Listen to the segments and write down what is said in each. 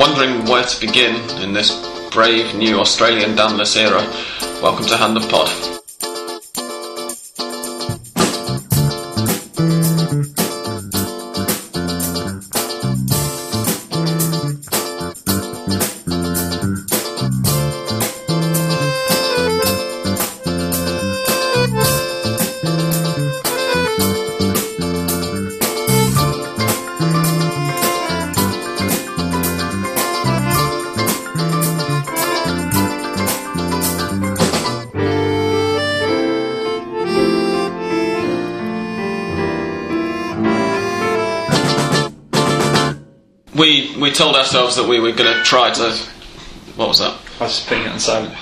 wondering where to begin in this brave new Australian danless era, welcome to Hand of Pod. Ourselves that we were going to try to. What was that? I was just putting it on silent.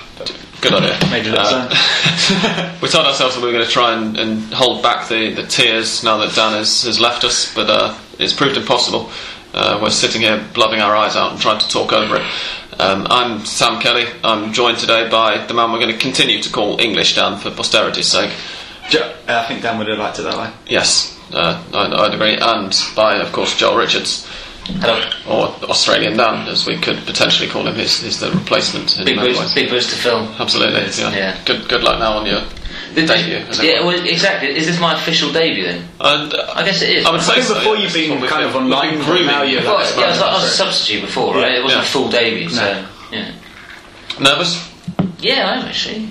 Good idea. Made you Uh, we told ourselves that we were going to try and, and hold back the, the tears now that Dan has, has left us, but uh, it's proved impossible. Uh, we're sitting here blubbing our eyes out and trying to talk over it. Um, I'm Sam Kelly. I'm joined today by the man we're going to continue to call English Dan for posterity's sake. I think Dan would have liked it that way. Yes, uh, I, I'd agree. And by, of course, Joel Richards. Or Australian Dan, as we could potentially call him. is, he's the replacement in Big many boost, ways. big boost to film. Absolutely. Yeah. yeah. Good good luck now on your Did- debut. yeah, well, exactly. Is this my official debut then? And, uh, I guess it is. I would I say think so, before yeah. you've been kind of been- online, we've been but grooming now you. you're Well, like yeah, I was, I was a substitute before, right? Yeah. It wasn't Yeah. a full debut, so No. yeah. Nervous? Yeah, I am actually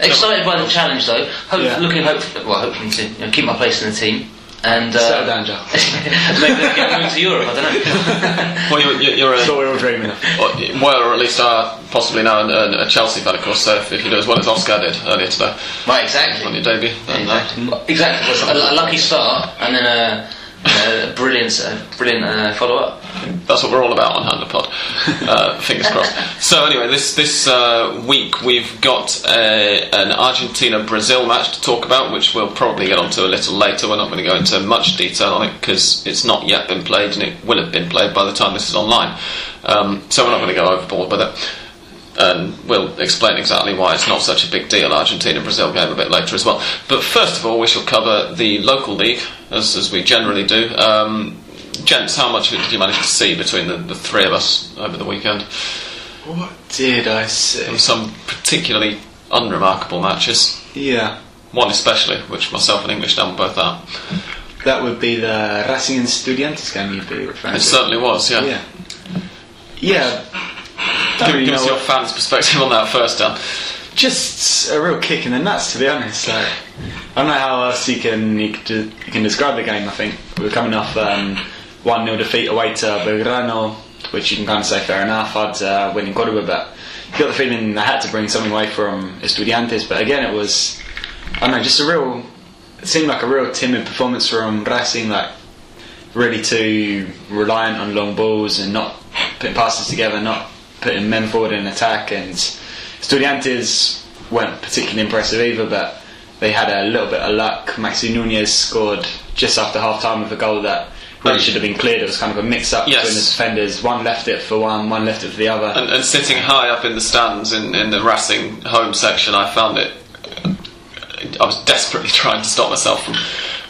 excited by the challenge though. Hope, Yeah. Looking hope, well, hoping to you know, keep my place in the team and uh, Settle down, Joe. maybe they'll get moved to Europe. I don't know. Well, you're, you're, you're That's what we were all dreaming of. well, or at least are possibly now a, a Chelsea fan, of course. So if, if you do as well as Oscar did earlier today right, Exactly. on exactly. your debut, then uh, Exactly. Exactly. A, a lucky start and then a, a brilliant, uh, brilliant uh, follow up. that's what we're all about on Hand Pod. Uh, fingers crossed. So anyway, this this uh, week we've got a, an Argentina Brazil match to talk about, which we'll probably get onto a little later. We're not going to go into much detail on it because it's not yet been played, and it will have been played by the time this is online. Um, so we're not going to go overboard with it. And we'll explain exactly why it's not such a big deal. Argentina Brazil game a bit later as well. But first of all, we shall cover the local league as, as we generally do. Um, gents, how much of it did you manage to see between the, the three of us over the weekend? What did I say? Some particularly unremarkable matches. Yeah, One especially, which myself and English were both are. that would be the Racing and Estudiantes game you'd be referring It to. certainly was, yeah. Yeah. Yeah. Don't Give, really give know us your fans' perspective on that first, Dan. just a real kick in the nuts, to be honest. Like, I don't know how else you can you can, you can describe the game. I think we were coming off um, one 0 defeat away to Belgrano, which you can kind of say fair enough. I'd uh, win in Cordoba, but you got the feeling they had to bring something away from Estudiantes. But again, it was I don't know, just a real. It seemed like a real timid performance from Racing, like really too reliant on long balls and not putting passes together, not putting men forward in attack. And Estudiantes weren't particularly impressive either, but they had a little bit of luck. Maxi Nunez scored just after half time with a goal that really should have been cleared. It was kind of a mix up Yes. between the defenders. One left it for one, one left it for the other. And, and sitting high up in the stands in, in the Racing home section, I found it. I was desperately trying to stop myself from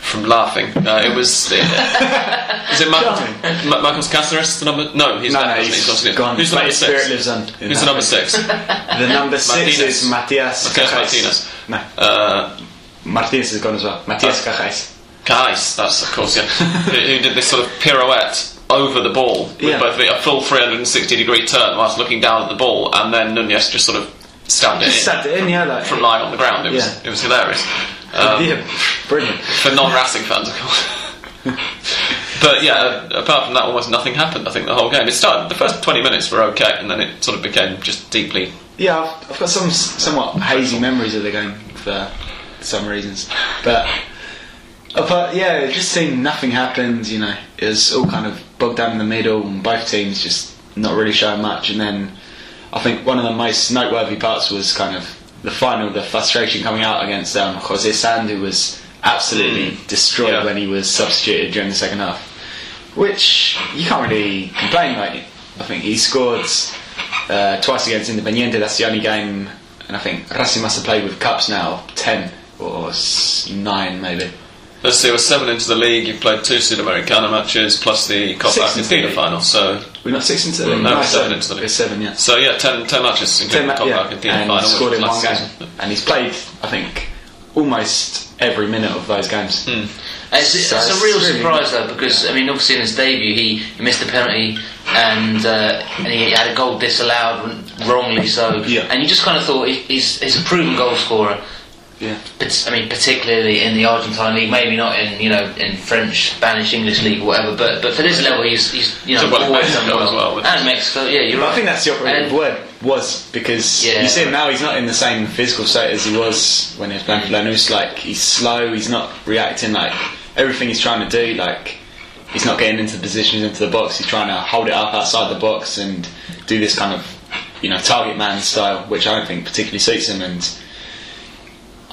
from laughing. Uh, it was. is it Marcos, Ma- Marcos Caceres, the number? No, he's no, not. no, isn't he? he's not gone. Who's the number his spirit six? lives on. Who's the number six? The number six Martinez. is Matias Okay, Cahais. Martinez. No, Uh, Martinez is gone as well. Matias Oh. Cahais. Cahais, that's of course, yeah. who, who did this sort of pirouette over the ball with Yeah. both feet, a full 360 degree turn whilst looking down at the ball, and then Nunez just sort of stabbed it in Stabbed it in, yeah, like. from lying on the ground. It was, Yeah. it was hilarious. Um, yeah, brilliant. for non-Racing fans, of course. but yeah, apart from that, almost nothing happened. I think the whole game. It started. The first twenty minutes were okay, and then it sort of became just deeply. Yeah, I've, I've got some somewhat hazy memories of the game for some reasons, but but yeah, it just seemed nothing happened. You know, it was all kind of bogged down in the middle, and both teams just not really showing much. And then I think one of the most noteworthy parts was kind of the final, the frustration coming out against um, Jose Sand, who was absolutely destroyed Yeah. when he was substituted during the second half. Which you can't really complain. Like I think he scored uh, twice against Independiente. That's the only game, and I think Racing must have played with cups now ten or nine maybe. Let's see, we're seven into the league. You've played two Sudamericana matches plus the Copa Six Argentina final. So, We're not six into the league. No, seven into the league. We're seven, yeah. so yeah, ten, ten matches including Ten, ma- Copa yeah, Argentina and final. scored in one game, season. and he's played, I think, almost every minute of those games. Hmm. It's, So it's it's a real really- surprise though because I mean obviously in his debut he, he missed a penalty and uh, and he had a goal disallowed wrongly so Yeah. and you just kind of thought he, he's he's a proven goal scorer Yeah. But, I mean, particularly in the Argentine league, maybe not in you know in French, Spanish, English league, or whatever. But but for this level, he's, he's you know So, well, always done Mexico well. as well, and Mexico, yeah, you're right. I think that's the operative And- word was because Yeah. you see him now. He's not in the same physical state as he was when he was playing for mm. Lanús. Like he's slow. He's not reacting. Like everything he's trying to do. Like he's not getting into the positions into the box. He's trying to hold it up outside the box and do this kind of you know target man style, which I don't think particularly suits him. And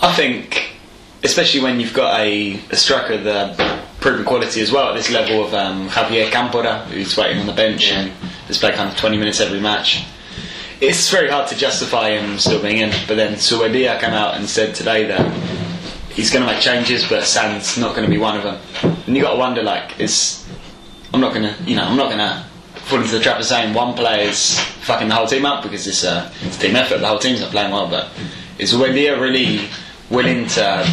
I think, especially when you've got a, a striker the proven quality as well at this level of um, Javier Campora, who's waiting on the bench and has played kind of 20 minutes every match. It's very hard to justify him still being in, but then Zubeldia came out and said today that he's going to make changes, but Sand's not going to be one of them. And you got to wonder, like, is I'm not going to, you know, I'm not going to fall into the trap of saying one player is fucking the whole team up because it's a, it's a team effort. The whole team's not playing well, but is Zubeldia really willing to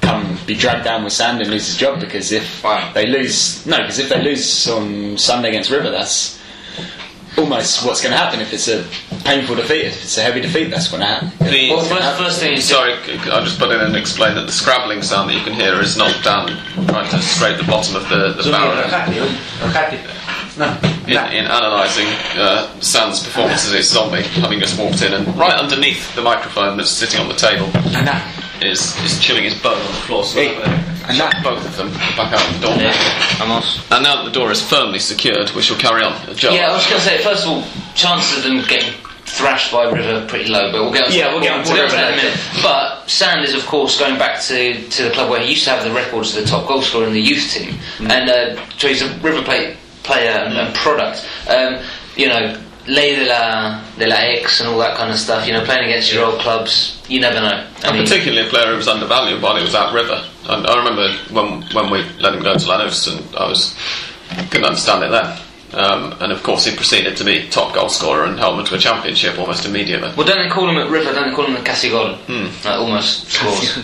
come be dragged down with Sand and lose his job? Because if Wow. they lose, no, because if they lose on Sunday against River, that's almost what's going to happen. If it's a painful defeat, if it's a heavy defeat, that's going to happen. The- well, first, first thing Sorry, I'll just put in and explain that the scrabbling sound that you can hear is not Dan trying to scrape the bottom of the, the barrel. In, in analysing uh, Sam's performances as Zombie, having just walked in, and right underneath the microphone that's sitting on the table And that, is, is chewing his bone on the floor. So Hey, and chuck that- both of them back out the door. I'm. And now that the door is firmly secured, we shall carry on. Joe. Yeah, I was going to say first of all, chances of them getting thrashed by River pretty low, but we'll get on to Yeah, to we'll get on to we'll River that in a minute. But Sand is of course going back to, to the club where he used to have the records of the top goal scorer in the youth team, Mm. and uh, so he's a River Plate player and, and product. Um, you know, ley de la de la ex and all that kind of stuff. You know, playing against your old clubs, you never know. I And mean, particularly a player who was undervalued while he was at River. And I remember when when we let him go to and I was couldn't understand it then. Um, and of course, he proceeded to be top goal scorer and helped them to a championship almost immediately. Well, don't they call him at River? Don't they call him the Casigol? Hmm. Like almost scores.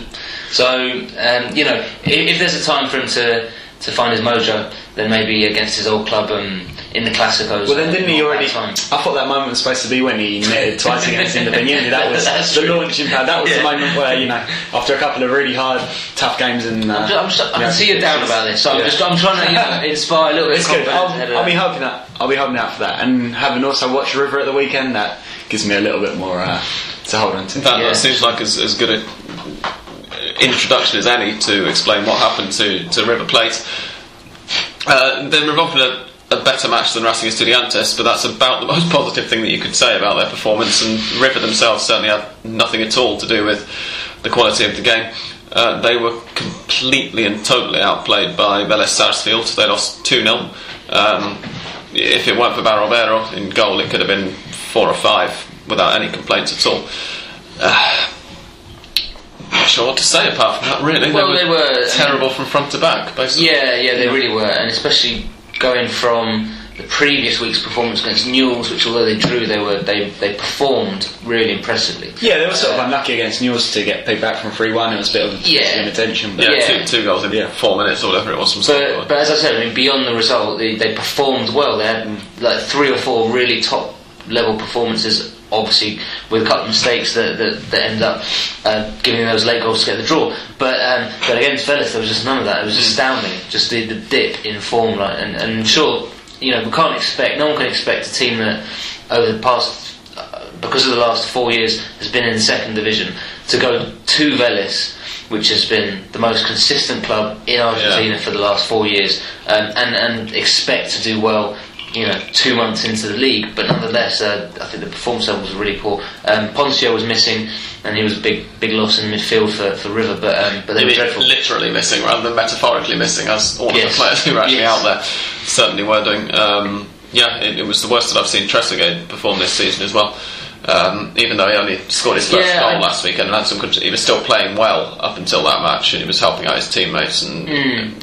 so um, you know, if, if there's a time for him to to find his mojo, then maybe against his old club um, in the Classicos. well, then didn't he already? time. I thought that moment was supposed to be when he netted twice against Independiente. That was That's the true. launching pad. That was the moment where you know, after a couple of really hard, tough games, and uh, I'm just, I'm just, I yeah. can see you're down about this, so I'm just I'm trying to you know, inspire a little bit It's of good. I'll, I'll be that. hoping that. I'll be hoping out for that, and having also watched River at the weekend, that gives me a little bit more uh, to hold on to. That, Yeah. that seems like as, as good a introduction as any to explain what happened to, to River Plate. Uh, then offered a, better match than Racing Estudiantes, but that's about the most positive thing that you could say about their performance. And River themselves certainly had nothing at all to do with the quality of the game. Uh, they were completely and totally outplayed by Vélez Sarsfield. They lost 2 0. Um, if it weren't for Barovero in goal, it could have been 4 or 5 without any complaints at all. Uh, sure what to say apart from that, really. Well, they were- terrible from front to back, basically. Yeah, yeah, they really were, and especially going from the previous week's performance against Newell's, which although they drew, they were they they performed really impressively. Yeah, they were sort of unlucky against Newell's to get picked back from 3 1. It was a bit of Yeah. inattention. But Yeah, Yeah. Two, two goals in Yeah. four minutes or whatever it was from But, but as I said, I mean, beyond the result, they, they performed well. They had like three or four really top level performances. Obviously, with a couple of mistakes that that, that ended up uh, giving those late goals to get the draw. But um, but against Vélez, there was just none of that. It was astounding. Just the, the dip in form, like, and and sure, you know, we can't expect. No one can expect a team that over the past uh, because of the last four years has been in second division to go to Vélez, which has been the most consistent club in Argentina for the last four years, um, and and expect to do well. You know, two months into the league, but nonetheless, uh, I think the performance level was really poor. Um, Ponzio was missing, and he was a big, big loss in midfield for, for River. But um, but they were dreadful. literally missing rather than metaphorically missing, as all Yes. of the players who were actually Yes. out there certainly were doing. Um, yeah, it, it was the worst that I've seen Trezeguet perform this season as well. Um, even though he only scored his first Yeah, goal I- last weekend and had some good, he was still playing well up until that match, and he was helping out his teammates and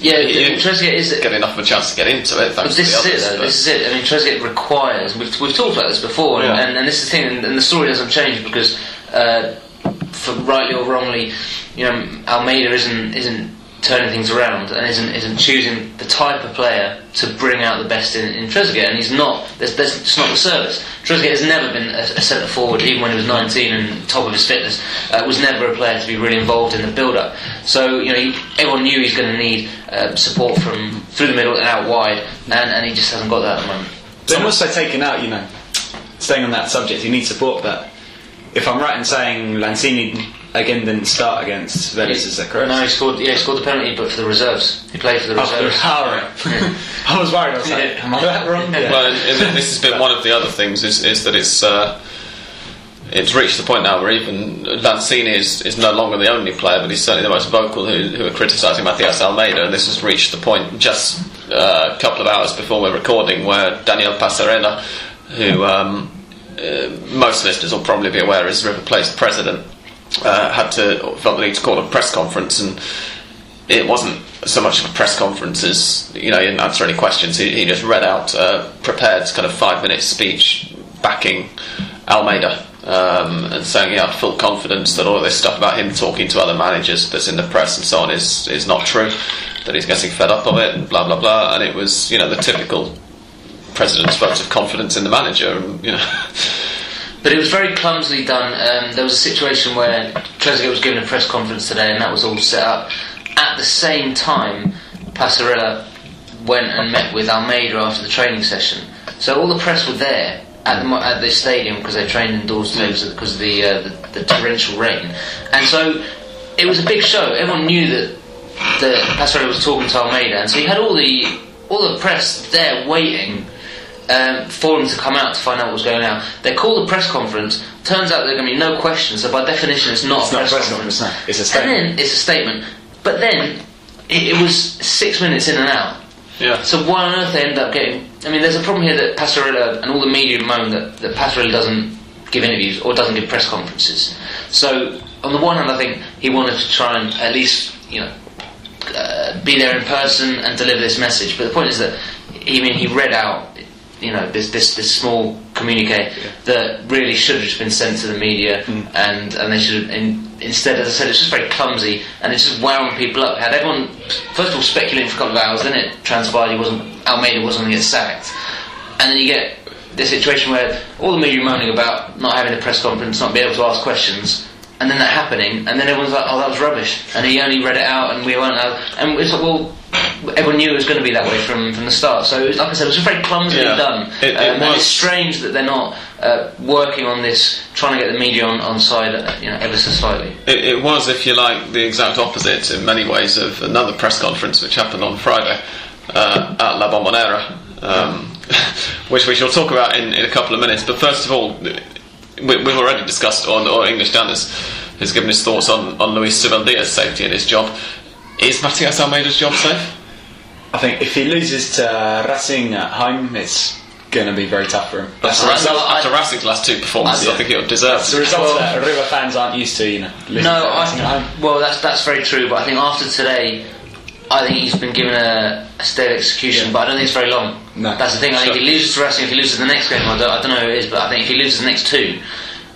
Yeah, he didn't Trezeguet is. get enough of a chance to get into it. Thanks this to is it, though. This is it. I mean, Trezeguet requires. We've, we've talked about this before, and, Yeah. and, and this is the thing, and, and the story doesn't change because, uh, for rightly or wrongly, you know, Almeyda isn't isn't turning things around and isn't isn't choosing the type of player to bring out the best in, in Trezeguet, and he's not. There's, there's it's not the service. Trezeguet has never been a, a centre forward, even when he was 19 and top of his fitness. Uh, was never a player to be really involved in the build-up. So you know, he, everyone knew he's going to need uh, support from through the middle and out wide, and, and he just hasn't got that at the moment. But I'm also taken out, you know, staying on that subject, he needs support, but if I'm right in saying Lanzini again didn't start against Vélez, is that correct? No, he scored. Yeah, he scored the penalty, but for the reserves. He played for the Oh, reserves. alright. I was worried, I was like, Yeah. am I that wrong? Yeah. Well, and, and this has been one of the other things is, is that it's uh, it's reached the point now where even Lanzini is, is no longer the only player, but he's certainly the most vocal who, who are criticising Matias Almeyda, and this has reached the point just uh, a couple of hours before we're recording where Daniel Passarella, who um, uh, most listeners will probably be aware is River Plate's president, uh, had to felt the need to call a press conference and it wasn't so much of a press conference as you know he didn't answer any questions. He, he just read out a prepared kind of five minute speech backing Almeyda um, and saying he had full confidence that all this stuff about him talking to other managers that's in the press and so on is is not true. That he's getting fed up of it and blah blah blah. And it was you know the typical president's vote of confidence in the manager. And, you know. But it was very clumsily done. Um, there was a situation where Trezeguet was given a press conference today, and that was all set up. At the same time, Passarella went and met with Almeyda after the training session. So all the press were there at the, at the stadium because they trained indoors because of- the, uh, the the torrential rain, and so it was a big show. Everyone knew that that Passarella was talking to Almeyda, and so he had all the all the press there waiting um, for him to come out to find out what was going on. They call the press conference. Turns out there are going to be no questions, so by definition, it's not It's a not press, a press conference. conference, no. It's a statement. And statement. then it's a statement. But then it, it was six minutes in and out. Yeah. So why on earth they end up getting? I mean, there's a problem here that Passarella and all the media moan that, that Passarella doesn't give interviews or doesn't give press conferences. So on the one hand, I think he wanted to try and at least you know uh, be there in person and deliver this message. But the point is that I mean he read out you know this this, this small communique that really should have just been sent to the media mm. and and they should have in, instead as I said it's just very clumsy and it's just wound people up. Had everyone first of all speculating for a couple of hours, then it transpired he wasn't Almeyda wasn't going to get sacked, and then you get this situation where all the media moaning about not having a press conference, not being able to ask questions, and then that happening, and then everyone's like, "Oh, that was rubbish," and he only read it out, and we weren't. Allowed, and it's like, well, everyone knew it was going to be that way from, from the start. So, it was, like I said, it was very clumsily Yeah. done, It- it um, and it's strange that they're not uh, working on this, trying to get the media on, on side, uh, you know, ever so slightly. It, it was, if you like, the exact opposite in many ways of another press conference which happened on Friday uh, at La Bombonera, um, which we shall talk about in, in a couple of minutes. But first of all, we, we've already discussed, or, or English Dan has, has given his thoughts on, on Luis Zubeldia's safety in his job. Is Matias Almeyda's job safe? I think if he loses to Racing at home, it's going to be very tough for him. That's the I- result. I- After Racing's last two performances, I- I think it deserves it. the result that River fans aren't used to, you know. No, to Racing I, home. well, that's that's very true. But I think after today, I think he's been given a, a state of execution. But I don't think it's very long. No. That's the thing. I think Sure. if he loses to Racing, if he loses the next game, I don't, I don't know who it is, but I think if he loses the next two,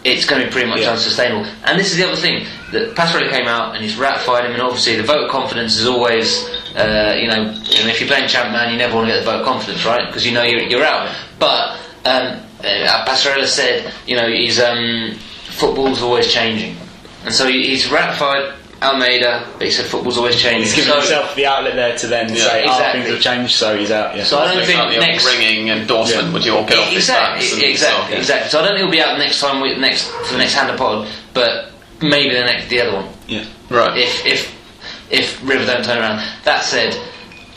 it's going to be pretty much Yeah. unsustainable. And this is the other thing that Passarella came out and he's ratified him, and obviously the vote of confidence is always, uh, you know, and if you're playing champ man, you never want to get the vote of confidence, right? Because you know you're, you're out. But um, uh, said, you know, he's um, football's always changing, and so he's ratified Almeyda, but he said football's always changing. He's given so, himself the outlet there to then Yeah, say, oh, exactly. oh, things have changed, so he's out. Yeah. So I don't think like the old next ringing endorsement, Yeah. would you all get off exactly, backs and exactly, so- exactly. So I don't think he'll be out next time with next for the next Hand of Pod, but maybe the next the other one. yeah. Right. If if if River don't turn around. That said,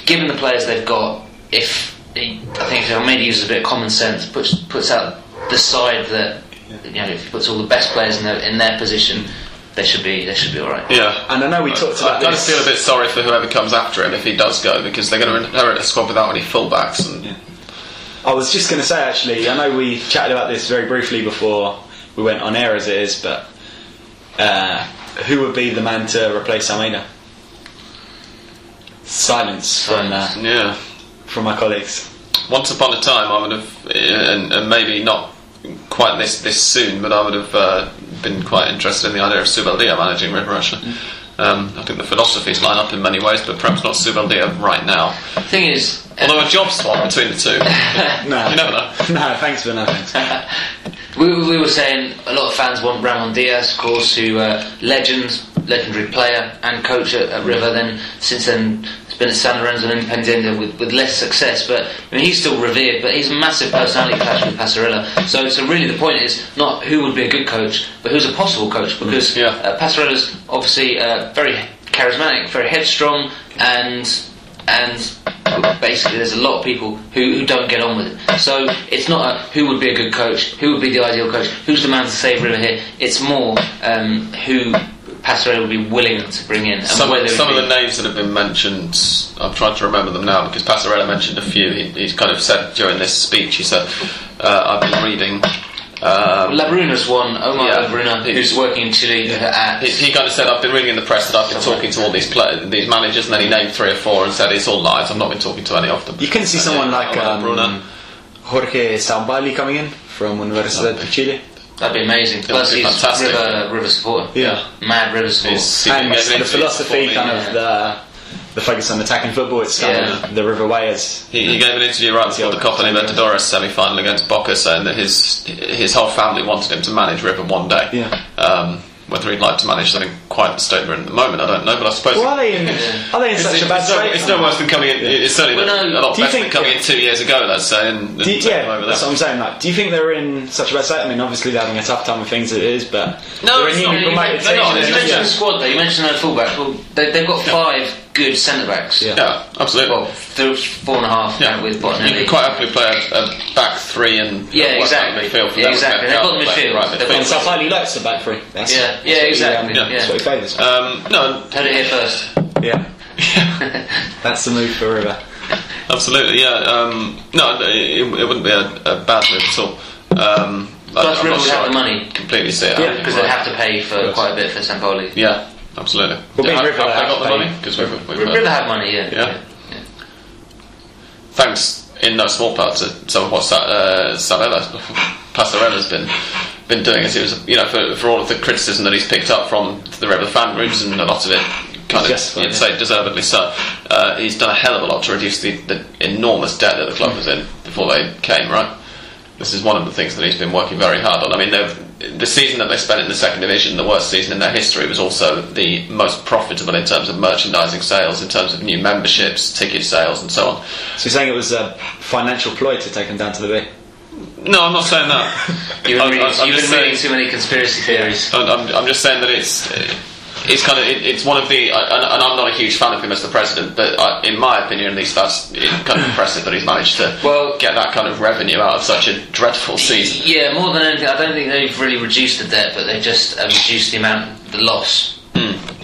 given the players they've got, if he, I think if Almeyda uses a bit of common sense, puts puts out the side that you know, if he puts all the best players in their in their position, they should be they should be all right. Yeah. And I know we talked about. I kind of feel a bit sorry for whoever comes after him if he does go because they're going to inherit a squad without any fullbacks. And I was just going to say, actually, I know we chatted about this very briefly before we went on air as it is, but uh, who would be the man to replace Almeyda? Silence from uh, Yeah. from my colleagues. Once upon a time, I would have, and, and maybe not quite this this soon, but I would have uh, been quite interested in the idea of Zubeldia managing River actually. Um, I think the philosophies line up in many ways, but perhaps not Zubeldia right now. The thing is, Although a job swap between the two, No, you never know. no, thanks but no thanks. We, we were saying a lot of fans want Ramon Diaz, of course, who uh, legend, legendary player and coach at, at River. Then since then, has been at San Lorenzo and Independiente with, with less success. But I mean, he's still revered. But he's a massive personality clash with Passarella. So, so really, the point is not who would be a good coach, but who's a possible coach. Because Yeah. uh, Passarella's obviously uh, very charismatic, very headstrong, and and basically there's a lot of people who, who don't get on with it. So it's not a who would be a good coach, who would be the ideal coach, who's the man to save River here. It's more um, who Passarella would be willing to bring in. Some, some of the names that have been mentioned, I'm trying to remember them now because Passarella mentioned a few. He, he's kind of said during this speech, he said, uh, I've been reading. Um, Labruna's one, Omar Yeah. La Bruna, He- who's working in Chile at. he, he kind of said, I've been reading in the press that I've been talking to all these play, these managers, and then he named three or four and said, it's all lies, I've not been talking to any of them. You can see someone uh, like Omar um, Jorge Sampaoli coming in from Universidad de Chile. That'd be amazing. Plus, be he's fantastic. River, River supporter. Yeah. Mad River supporter. He's- and the philosophy, kind the- of the the focus on attacking football. It's kind Yeah. of the River way as He, he gave an interview right before the Copa Libertadores semi-final against Boca, saying that his his whole family wanted him to manage River one day. Yeah. Um, whether he'd like to manage something quite the state we're in at the moment, I don't know. But I suppose Well, are they in, are they in it's, such it's, a bad it's no, state? it's no worse than coming in. It's certainly Well, no, a lot do you better than think- coming in two years ago. Let's say, and, and you, yeah, over that's what I'm saying. Like, do you think they're in such a bad state? I mean, obviously they're having a tough time with things as it is, but No, they're it's a not. newly You promoted they're not. team. You mentioned the squad though, you mentioned no fullbacks. Well, they've got five good centre backs. Yeah. Yeah, absolutely. Well, th- four and a half yeah, with you could quite happily play a, a back three and Yeah, exactly. midfield for Yeah, exactly. They've got the midfield. Right, They've midfield. And Sampaoli likes the back three. That's, Yeah, yeah, what exactly, um, yeah. That's what he favours. Um, no, Heard it here first. yeah, that's the move for River. Absolutely, yeah. Um, no, it, it wouldn't be a, a bad move at all. Um, Plus, I'm River not would sure have the money. Completely see it. Yeah, Because right. they'd have to pay for quite a bit for Sampaoli. Yeah, absolutely. Well, being have, River, they have got the money? Because we've, we've River have money, yeah. Yeah. thanks in no small part to some of what Sa- uh, Sabella, Passarella's been been doing. As he was, you know, for, for all of the criticism that he's picked up from the Rebel fan groups and a lot of it, kind of, Justified, you'd yeah. say deservedly so. Uh, he's done a hell of a lot to reduce the, the enormous debt that the club was in before they came. Right. This is one of the things that he's been working very hard on. I mean, the season that they spent in the second division, the worst season in their history, was also the most profitable in terms of merchandising sales, in terms of new memberships, ticket sales, and so on. So you're saying it was a financial ploy to take them down to the B? No, I'm not saying that. You've been, I'm- reading, I'm- I'm you've just been reading saying- too many conspiracy theories. I'm, I'm, I'm just saying that it's it's kind of it, it's one of the and, and I'm not a huge fan of him as the president, but I, in my opinion, at least that's kind of impressive that he's managed to Well- get that kind of revenue out of such a dreadful season. Yeah, more than anything, I don't think they've really reduced the debt, but they've just uh, reduced the amount, the loss.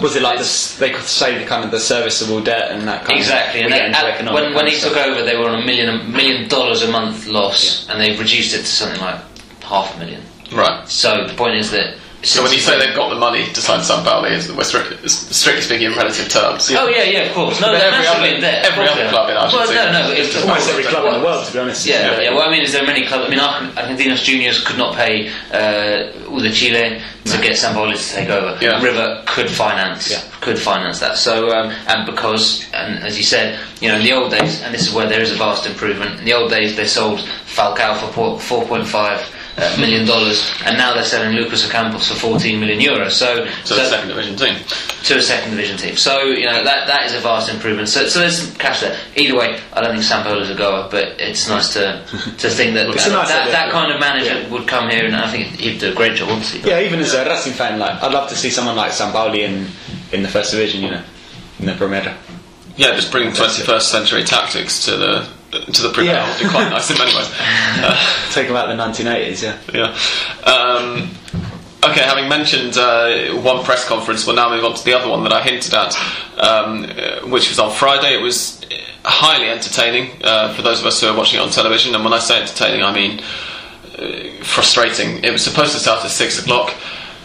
Was it like this? They could say the kind of the serviceable debt and that kind Exactly, of and we they, at- when, when he took over, they were on a million a million dollars a month loss, and they've reduced it to something like half a million. Right. So the point is that. So when you say they've got the money to sign Sampaoli, it's- we're strictly, strictly speaking in relative terms. Oh yeah, yeah, of course. No, But they're every massively other- in debt. every other they club in Argentina Well, no, no, is it's almost every club in the world, to be honest. Yeah, Yeah. yeah, Well, I mean, is there many clubs? I mean, Argen- Argentinos Juniors could not pay uh, Uda Chile to get Sampaoli to take over. Yeah. River could finance, Yeah. could finance that. So, um, and because, and as you said, you know, in the old days, and this is where there is a vast improvement. In the old days, they sold Falcao for four point five. Uh, million dollars, and now they're selling Lucas Ocampos for 14 million euros. So, So the second division team. to a second division team. So you know that that is a vast improvement. So, so there's cash there. Either way, I don't think Sampaoli's a goer, but it's nice to to think that It's that, nice that, that kind of manager would come here, and I think he'd do a great job, obviously. Yeah, even as a Racing fan, like I'd love to see someone like Sampaoli in in the first division, you know, in the Primera. Yeah, just bring 21st century tactics to the to the Premier Yeah. would quite nice in many ways. Uh, Take them out the 1980s, yeah. yeah. Um, okay, having mentioned uh, one press conference, we'll now move on to the other one that I hinted at, um, uh, which was on Friday. It was highly entertaining uh, for those of us who are watching it on television, and when I say entertaining, I mean uh, frustrating. It was supposed to start at six o'clock.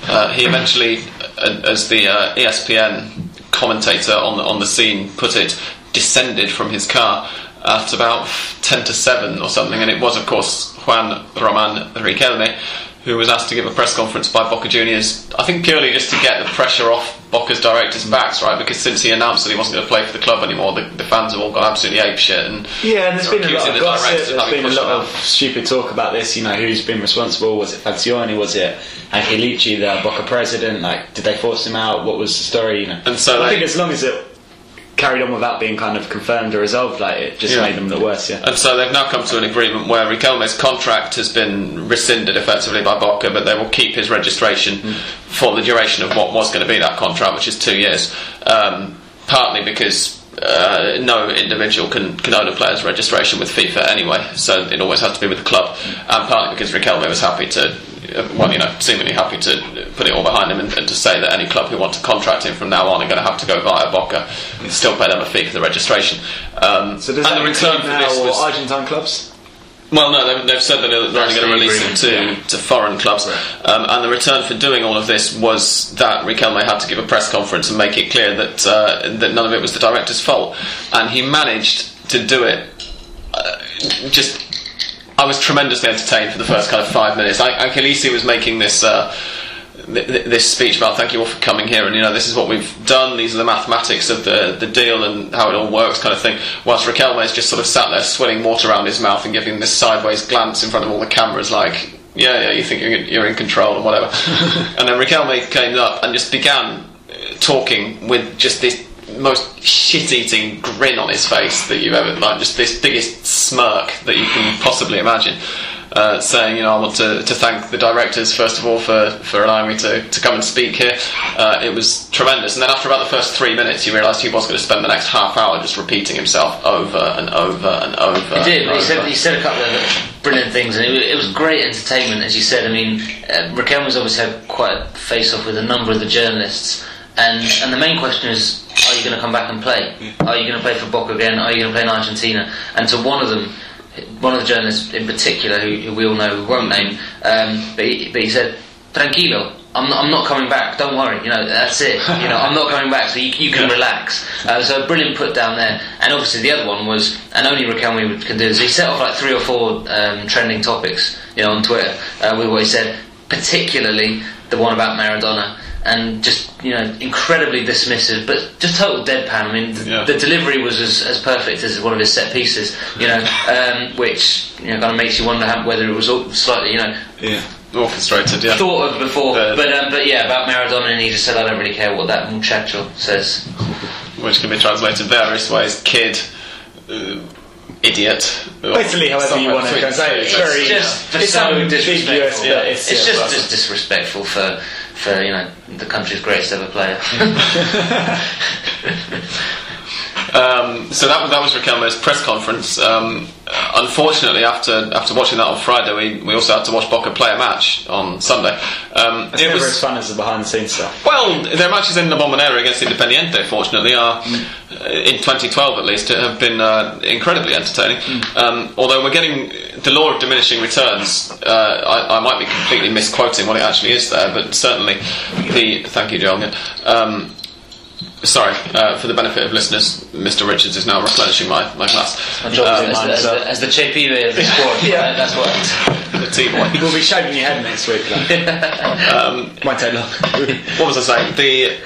Uh, he eventually, as the uh, ESPN commentator on the, on the scene put it, descended from his car at about ten to seven or something, and it was, of course, Juan Roman Riquelme who was asked to give a press conference by Boca Juniors. I think purely just to get the pressure off Boca's directors' backs, right? Because since he announced that he wasn't going to play for the club anymore, the, the fans have all gone absolutely apeshit. And Yeah, and there's been a lot of the gossip. There's been a lot of stupid talk about this. You know, who's been responsible? Was it Falcioni? Was it Angelici, the Boca president? Like, did they force him out? What was the story? You know, And so I they- think as long as it carried on without being kind of confirmed or resolved, like it just Yeah. made them look worse. Yeah. And so they've now come to an agreement where Riquelme's contract has been rescinded effectively by Boca, but they will keep his registration for the duration of what was going to be that contract, which is two years. Um, partly because uh, no individual can, can own a player's registration with FIFA anyway, so it always has to be with the club, and partly because Riquelme was happy to, well, you know, seemingly happy to put it all behind him and, and to say that any club who want to contract him from now on are going to have to go via Boca and still pay them a fee for the registration. Um, So does and that the return for include this was, Argentine clubs? well, no, they've, they've said that they're only going to release him agreement, to, to foreign clubs. Um, and the return for doing all of this was that Riquelme had to give a press conference and make it clear that uh, that none of it was the director's fault. And he managed to do it. Uh, just, I was tremendously entertained for the first kind of five minutes. I, Angelici was making this. Uh, th- th- this speech about thank you all for coming here and you know this is what we've done these are the mathematics of the, the deal and how it all works kind of thing whilst Riquelme is just sort of sat there swilling water around his mouth and giving this sideways glance in front of all the cameras like yeah yeah you think you're, you're in control and whatever and then Riquelme came up and just began uh, talking with just this most shit-eating grin on his face that you've ever like just this biggest smirk that you can possibly imagine uh, saying, you know, I want to, to thank the directors first of all for, for allowing me to, to come and speak here. Uh, it was tremendous. And then after about the first three minutes, you realised he was going to spend the next half hour just repeating himself over and over and over. He did. He said, he said a couple of brilliant things, and it, it was great entertainment, as you said. I mean, uh, Riquelme's obviously had quite a face-off with a number of the journalists, and and the main question is, are you going to come back and play? Are you going to play for Boca again? Are you going to play in Argentina? And to one of them, one of the journalists in particular, who, who we all know, we won't name, um, but, he, but he said, "Tranquilo." I'm not, I'm not coming back. Don't worry. You know that's it. You know I'm not coming back, so you, you can relax. Uh, so a brilliant put down there. And obviously the other one was, and only Riquelme can do this. He set off like three or four um, trending topics, you know, on Twitter uh, with what he said, particularly the one about Maradona. And just you know, incredibly dismissive, but just total deadpan. I mean, th- Yeah. the delivery was as, as perfect as one of his set pieces. You know, um, which you know kind of makes you wonder how, whether it was all slightly you know Yeah. Orchestrated, yeah. thought of before. Uh, but um, but yeah, about Maradona, and he just said, I don't really care what that muchacho says. Which can be translated various ways. Kid, uh, idiot. Basically, however you want to between. go. It's It's very. just it's so disrespectful. but it's, It's yeah, just, just disrespectful for, for you know the country's greatest ever player. Um, so that was that was Riquelme's press conference. Um, unfortunately, after after watching that on Friday, we, we also had to watch Boca play a match on Sunday. Um, It's it never was as fun as the behind the scenes stuff. well, their matches in the Bombonera against Independiente, fortunately, are uh, in 2012 at least have been uh, incredibly entertaining. Um, although we're getting the law of diminishing returns, uh, I, I might be completely misquoting what it actually is there, but certainly the thank you, Joel. Um, Sorry, uh, for the benefit of listeners, Mr. Richards is now replenishing my, my glass. My job Um, as, the, as, the, as the JP of the squad. Yeah. uh, that's what. the tea boy. We'll be shaving your head next week. Though. Might take long. what was I saying? The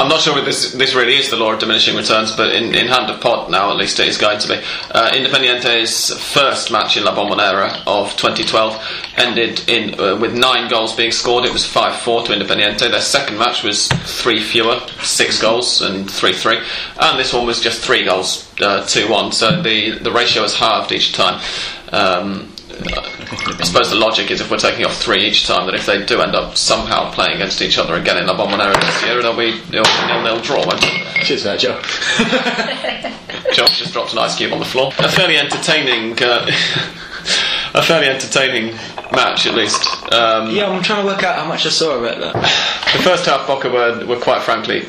I'm not sure if this this really is the law of diminishing returns, but in, in hand of pod now at least it is going to be. Uh, Independiente's first match in La Bombonera of 2012 ended in uh, with nine goals being scored. It was 5-4 to Independiente. Their second match was three fewer, six goals and 3-3, and this one was just three goals, uh, 2-1. So the the ratio has halved each time. Um, I suppose the logic is if we're taking off three each time, that if they do end up somehow playing against each other again in La Bombonera this year, it'll be it'll nil-nil draw. Won't it? Cheers for that, Joe. Josh just dropped an ice cube on the floor. A fairly entertaining, uh, a fairly entertaining match at least. Um, Yeah, I'm trying to work out how much I saw of it. Though. The first half, Boca were, were quite frankly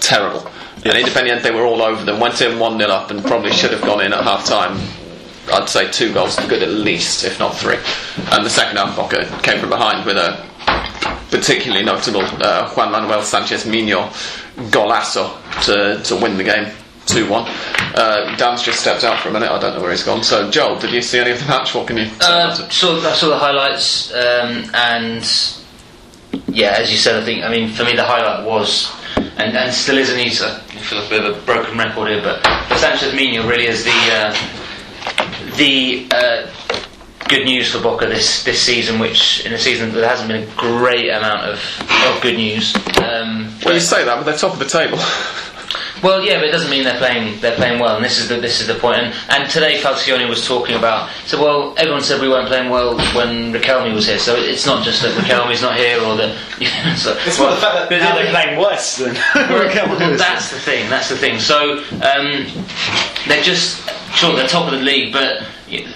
terrible. And Independiente were all over them. Went in 1 0 up and probably should have gone in at half time I'd say two goals good at least, if not three. And the second half, Boca came from behind with a particularly notable uh, Juan Manuel Sanchez Mino golazo to, to win the game 2 1. Uh, Dan's just stepped out for a minute, I don't know where he's gone. So, Joel, did you see any of the match? What can you Uh, saw, I saw the highlights, um, and yeah, as you said, I think I mean for me the highlight was, and, and still is, and he's I feel like a bit of a broken record here, but but Sanchez Mino really is the uh, the uh, good news for Boca this this season, which in a season that there hasn't been a great amount of, of good news. Um, Well, you say that, but they're top of the table. Well, yeah, but it doesn't mean they're playing they're playing well, and this is the this is the point. And, and today Falcioni was talking about. So, well, everyone said we weren't playing well when Riquelme was here. So it's not just that Riquelme's not here, or that. You know, so, It's more the fact that but now the- they're playing worse than well, well, that's the thing. That's the thing. So um, they're just sure they're top of the league, but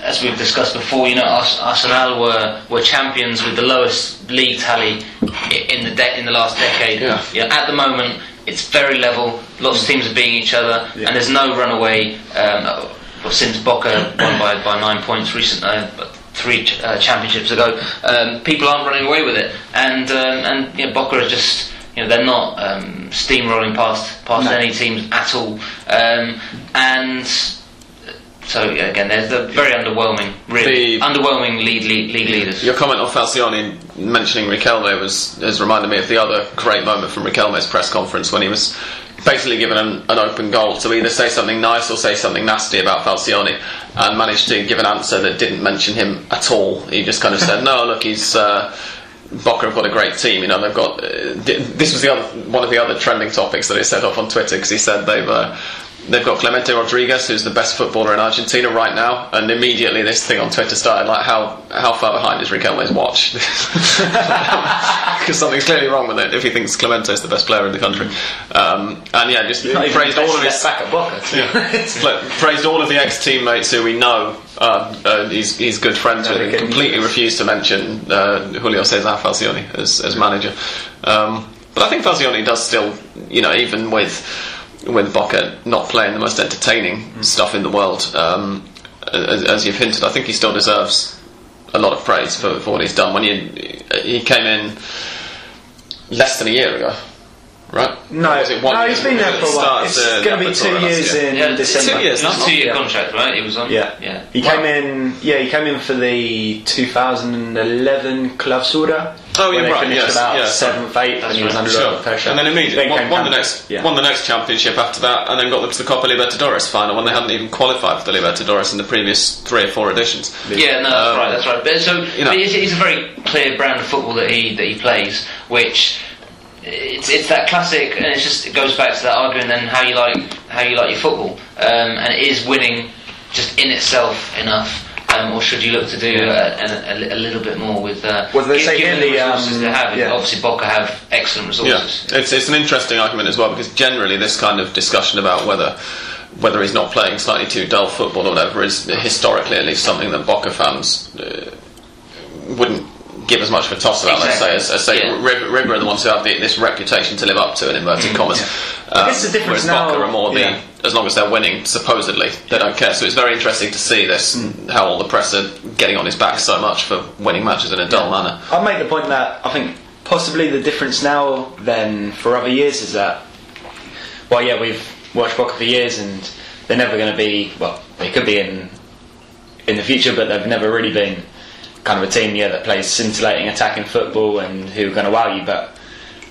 as we've discussed before, you know, Arsenal were were champions with the lowest league tally in the de- in the last decade. Yeah. You know, at the moment, it's very level. Lots of teams are beating each other, Yeah. and there's no runaway. Um, well, since Boca won by, by nine points recent, uh, three ch- uh, championships ago, um, people aren't running away with it, and um, and you know, Boca are just you know they're not um, steamrolling past past No. any teams at all, um, and so yeah, again they're, they're very underwhelming, really The- underwhelming lead, lead league leaders. Your comment on Falcioni mentioning Riquelme was has reminded me of the other great moment from Riquelme's press conference when he was basically given an, an open goal to either say something nice or say something nasty about Falcioni, and managed to give an answer that didn't mention him at all. He just kind of said, "No, look, he's." Uh, Boca have got a great team. You know, they've got. Uh, this was the other one of the other trending topics that he set off on Twitter because he said they've uh, they've got Clemente Rodriguez, who's the best footballer in Argentina right now, and immediately this thing on Twitter started like, how how far behind is Riquelme's watch? Because something's clearly wrong with it if he thinks Clemente is the best player in the country. Um, and yeah, just even praised all of his back at Boca. to be honest. Pla- praised all of the ex-teammates who we know uh, uh, he's, he's good friends with, and completely refused to mention uh, Julio Cesar Falcioni as, as manager. Um, but I think Falcioni does still, you know, even with with Boca not playing the most entertaining stuff in the world, um, as, as you've hinted, I think he still deserves a lot of praise for, for what he's done. When you, he came in less than a year ago, right? No, Or was it one no, he's been there for a while. It's going to be two years year. in Yeah, December. two years, not- two-year yeah. contract, right? He was on. Yeah, yeah. He came in. Yeah, he came in for the 2011 Clausura. Oh, yeah, when they right, Finished yes, about yeah. seventh, eighth, and he was under a lot of pressure. And then immediately won, won the next yeah. won the next championship after that, and then got them to the Copa Libertadores final when they hadn't even qualified for the Libertadores in the previous three or four editions. Yeah, no, that's Um, right. That's right. But so you know- but it's, it's a very clear brand of football that he that he plays, which it's it's that classic, and it's just it goes back to that argument then how you like how you like your football, um, and is winning just in itself enough. Um, or should you look to do a, a, a little bit more with uh, Well, they say given the the, resources um, they have? yeah. Obviously, Boca have excellent resources. Yeah, it's it's an interesting argument as well because generally this kind of discussion about whether whether he's not playing slightly too dull football or whatever is historically at least something that Boca fans uh, wouldn't give as much of a toss about. Let's say as, say Yeah. Are the ones who have the, this reputation to live up to in inverted commas. Um, guess the difference now- are more the yeah. as long as they're winning supposedly they don't care. So it's very interesting to see this how all the press are getting on his back so much for winning matches in a dull manner. I'll make the point that I think possibly the difference now than for other years is that, well, yeah, we've watched Boca for years and they're never going to be, well, they could be in in the future, but they've never really been kind of a team, yeah, that plays scintillating attacking football and who are going to wow you. But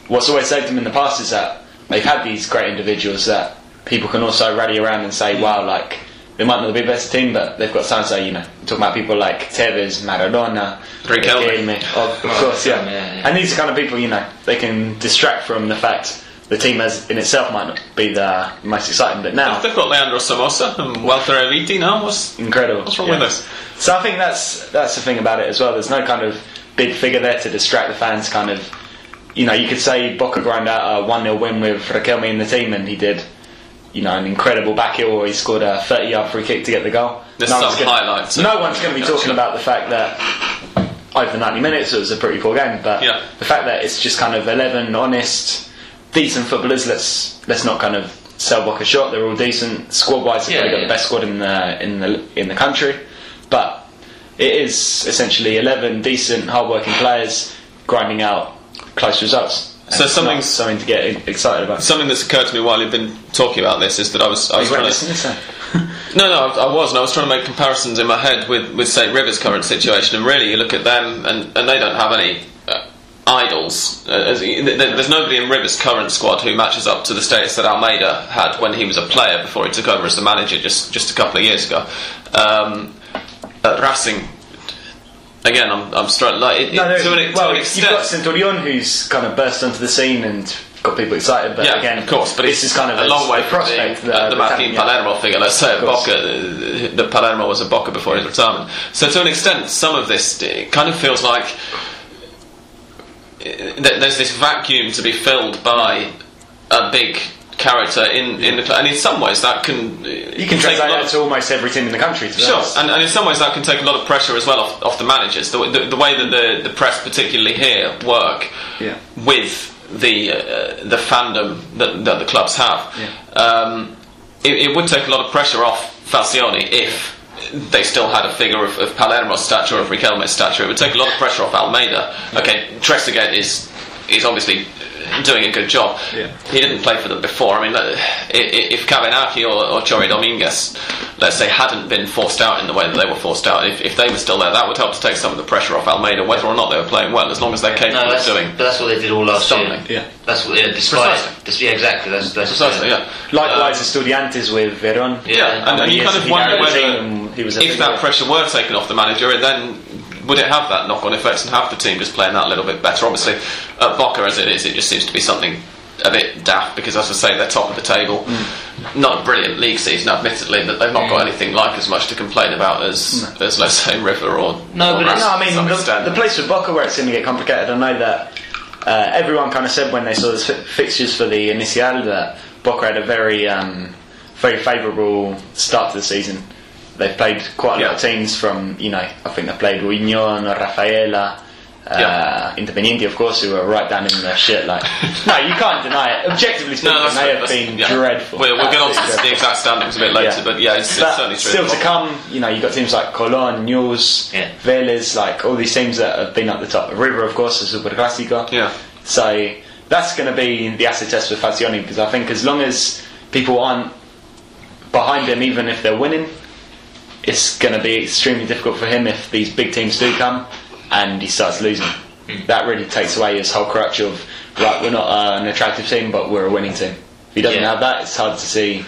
what's always saved them in the past is that they've had these great individuals that people can also rally around and say, wow, like, they might not be the best team, but they've got say, you know, talking about people like Tevez, Maradona. Riquelme, of, of course, yeah. Yeah, yeah. And these are kind of people, you know, they can distract from the fact the team as in itself might not be the most exciting, but now They've got Leandro Somoza and Walter Erviti now. What's incredible. What's wrong yeah. with this? So I think that's that's the thing about it as well. There's no kind of big figure there to distract the fans. Kind of, you know, you could say Boca grind out a one 0 win with Riquelme in the team, and he did, you know, an incredible back heel where he scored a 30 yard free kick to get the goal. There's one's some highlights. No one's going to be talking about the fact that over 90 minutes it was a pretty poor game, but Yeah. the fact that it's just kind of 11 honest, decent footballers. Let's let's not kind of sell Boca short. They're all decent. Squad wise, they've Yeah, probably got yeah. the best squad in the in the in the country. but it is essentially 11 decent, hard-working players grinding out close results. So not something to get excited about. Something that's occurred to me while you've been talking about this is that I was I was trying to, No, no, I, I was, and I was trying to make comparisons in my head with, with St. Rivers' current situation, and really you look at them, and, and they don't have any idols. Uh, th- th- there's nobody in Rivers' current squad who matches up to the status that Almeyda had when he was a player before he took over as the manager just, just a couple of years ago. Um, at Racing, again, I'm, I'm struggling. Like, it, No, it, to an, no, to well, an you've got Centurion who's kind of burst onto the scene and got people excited, but yeah, again, of course, but this is kind of a long way from prospect. the, uh, the Martin yeah. Palermo figure. Let's say at Of. Boca, uh, the Palermo was a Boca before his retirement. So to an extent, some of this kind of feels like there's this vacuum to be filled by a big character in in the club, and in some ways that can You can translate that to almost every team in the country. To be Sure, and, and in some ways that can take a lot of pressure as well off, off the managers. The, the, the way that the, the press, particularly here, work Yeah. with the uh, the fandom that, that the clubs have, Yeah. um, it, it would take a lot of pressure off Falcioni if they still had a figure of, of Palermo's stature of Riquelme's stature. It would take a lot of pressure off Almeyda. Okay, Trezeguet is is obviously doing a good job. Yeah. He didn't play for them before. I mean, uh, i- i- if Cavenaghi or, or Chori Dominguez, let's say, hadn't been forced out in the way that they were forced out, if, if they were still there, that would help to take some of the pressure off Almeyda, whether or not they were playing well, as long as they're capable No, of doing but that's what they did all last something. year. Yeah. That's what, yeah, despite. Precisely. yeah, exactly. That's, that's Precisely, yeah. Likewise, Um, Estudiantes with Veron. Yeah, and, and you kind of he wonder whether, he was if that pressure were taken off the manager, it then would it have that knock-on effect and have the team just playing that a little bit better? Obviously, at Boca as it is, it just seems to be something a bit daft because, as I say, they're top of the table. Mm. Not a brilliant league season, admittedly, but they've not got anything like as much to complain about as, as let's say, River or No, or but Racing it's- No, I mean the, the place with Boca where it's going to get complicated. I know that uh, everyone kind of said when they saw the fi- fixtures for the Inicial that Boca had a very, um, very favourable start to the season. They've played quite a Yeah. lot of teams from, you know, I think they played Union, Rafaela, uh, Yeah. Independiente, of course, who were right down in their shit. Like, no, you can't deny it. Objectively speaking, no, that's, they have been yeah. dreadful. We'll, we'll get on to Absolutely the dreadful. exact standings a bit later, Yeah. but yeah, it's, it's certainly true. still to come, you know, you've got teams like Colón, News, Yeah. Vélez, like all these teams that have been at the top. River, of course, the Super Clásico. Yeah. So that's going to be the acid test for Falcioni because I think as long as people aren't behind him, even if they're winning, it's going to be extremely difficult for him if these big teams do come and he starts losing. Hmm. That really takes away his whole crutch of right, we're not uh, an attractive team, but we're a winning team. If he doesn't Yeah. have that, it's hard to see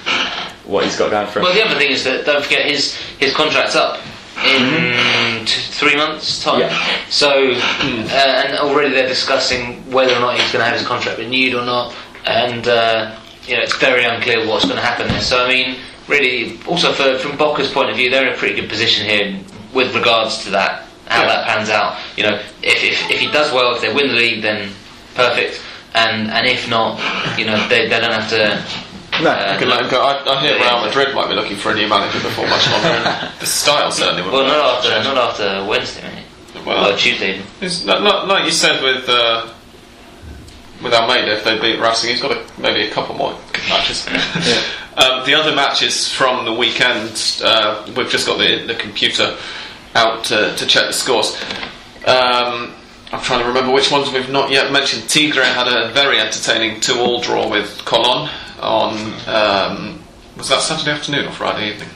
what he's got going for him. Well, the other thing is that don't forget his his contract's up in t- three months' time. Yeah. So, uh, and already they're discussing whether or not he's going to have his contract renewed or not, and uh, you know it's very unclear what's going to happen there. So, I mean, really, also for, from Boca's point of view, they're in a pretty good position here with regards to that. How Yeah. that pans out, you know, if, if, if he does well, if they win the league, then perfect, and and if not, you know, they, they don't have to. No, uh, I, can let him go. I, I hear Yeah. Real Madrid might be looking for a new manager before much longer. the style certainly would Well, not after not after Wednesday, mate. Well, Well, Tuesday. It's not, not, like you said with uh, with Almeyda, if they beat Racing, he's got a, maybe a couple more matches. um, the other matches from the weekend, uh, we've just got the, the computer out to, to check the scores. Um, I'm trying to remember which ones we've not yet mentioned. Tigre had a very entertaining two-all draw with Colon on um, was that Saturday afternoon or Friday evening?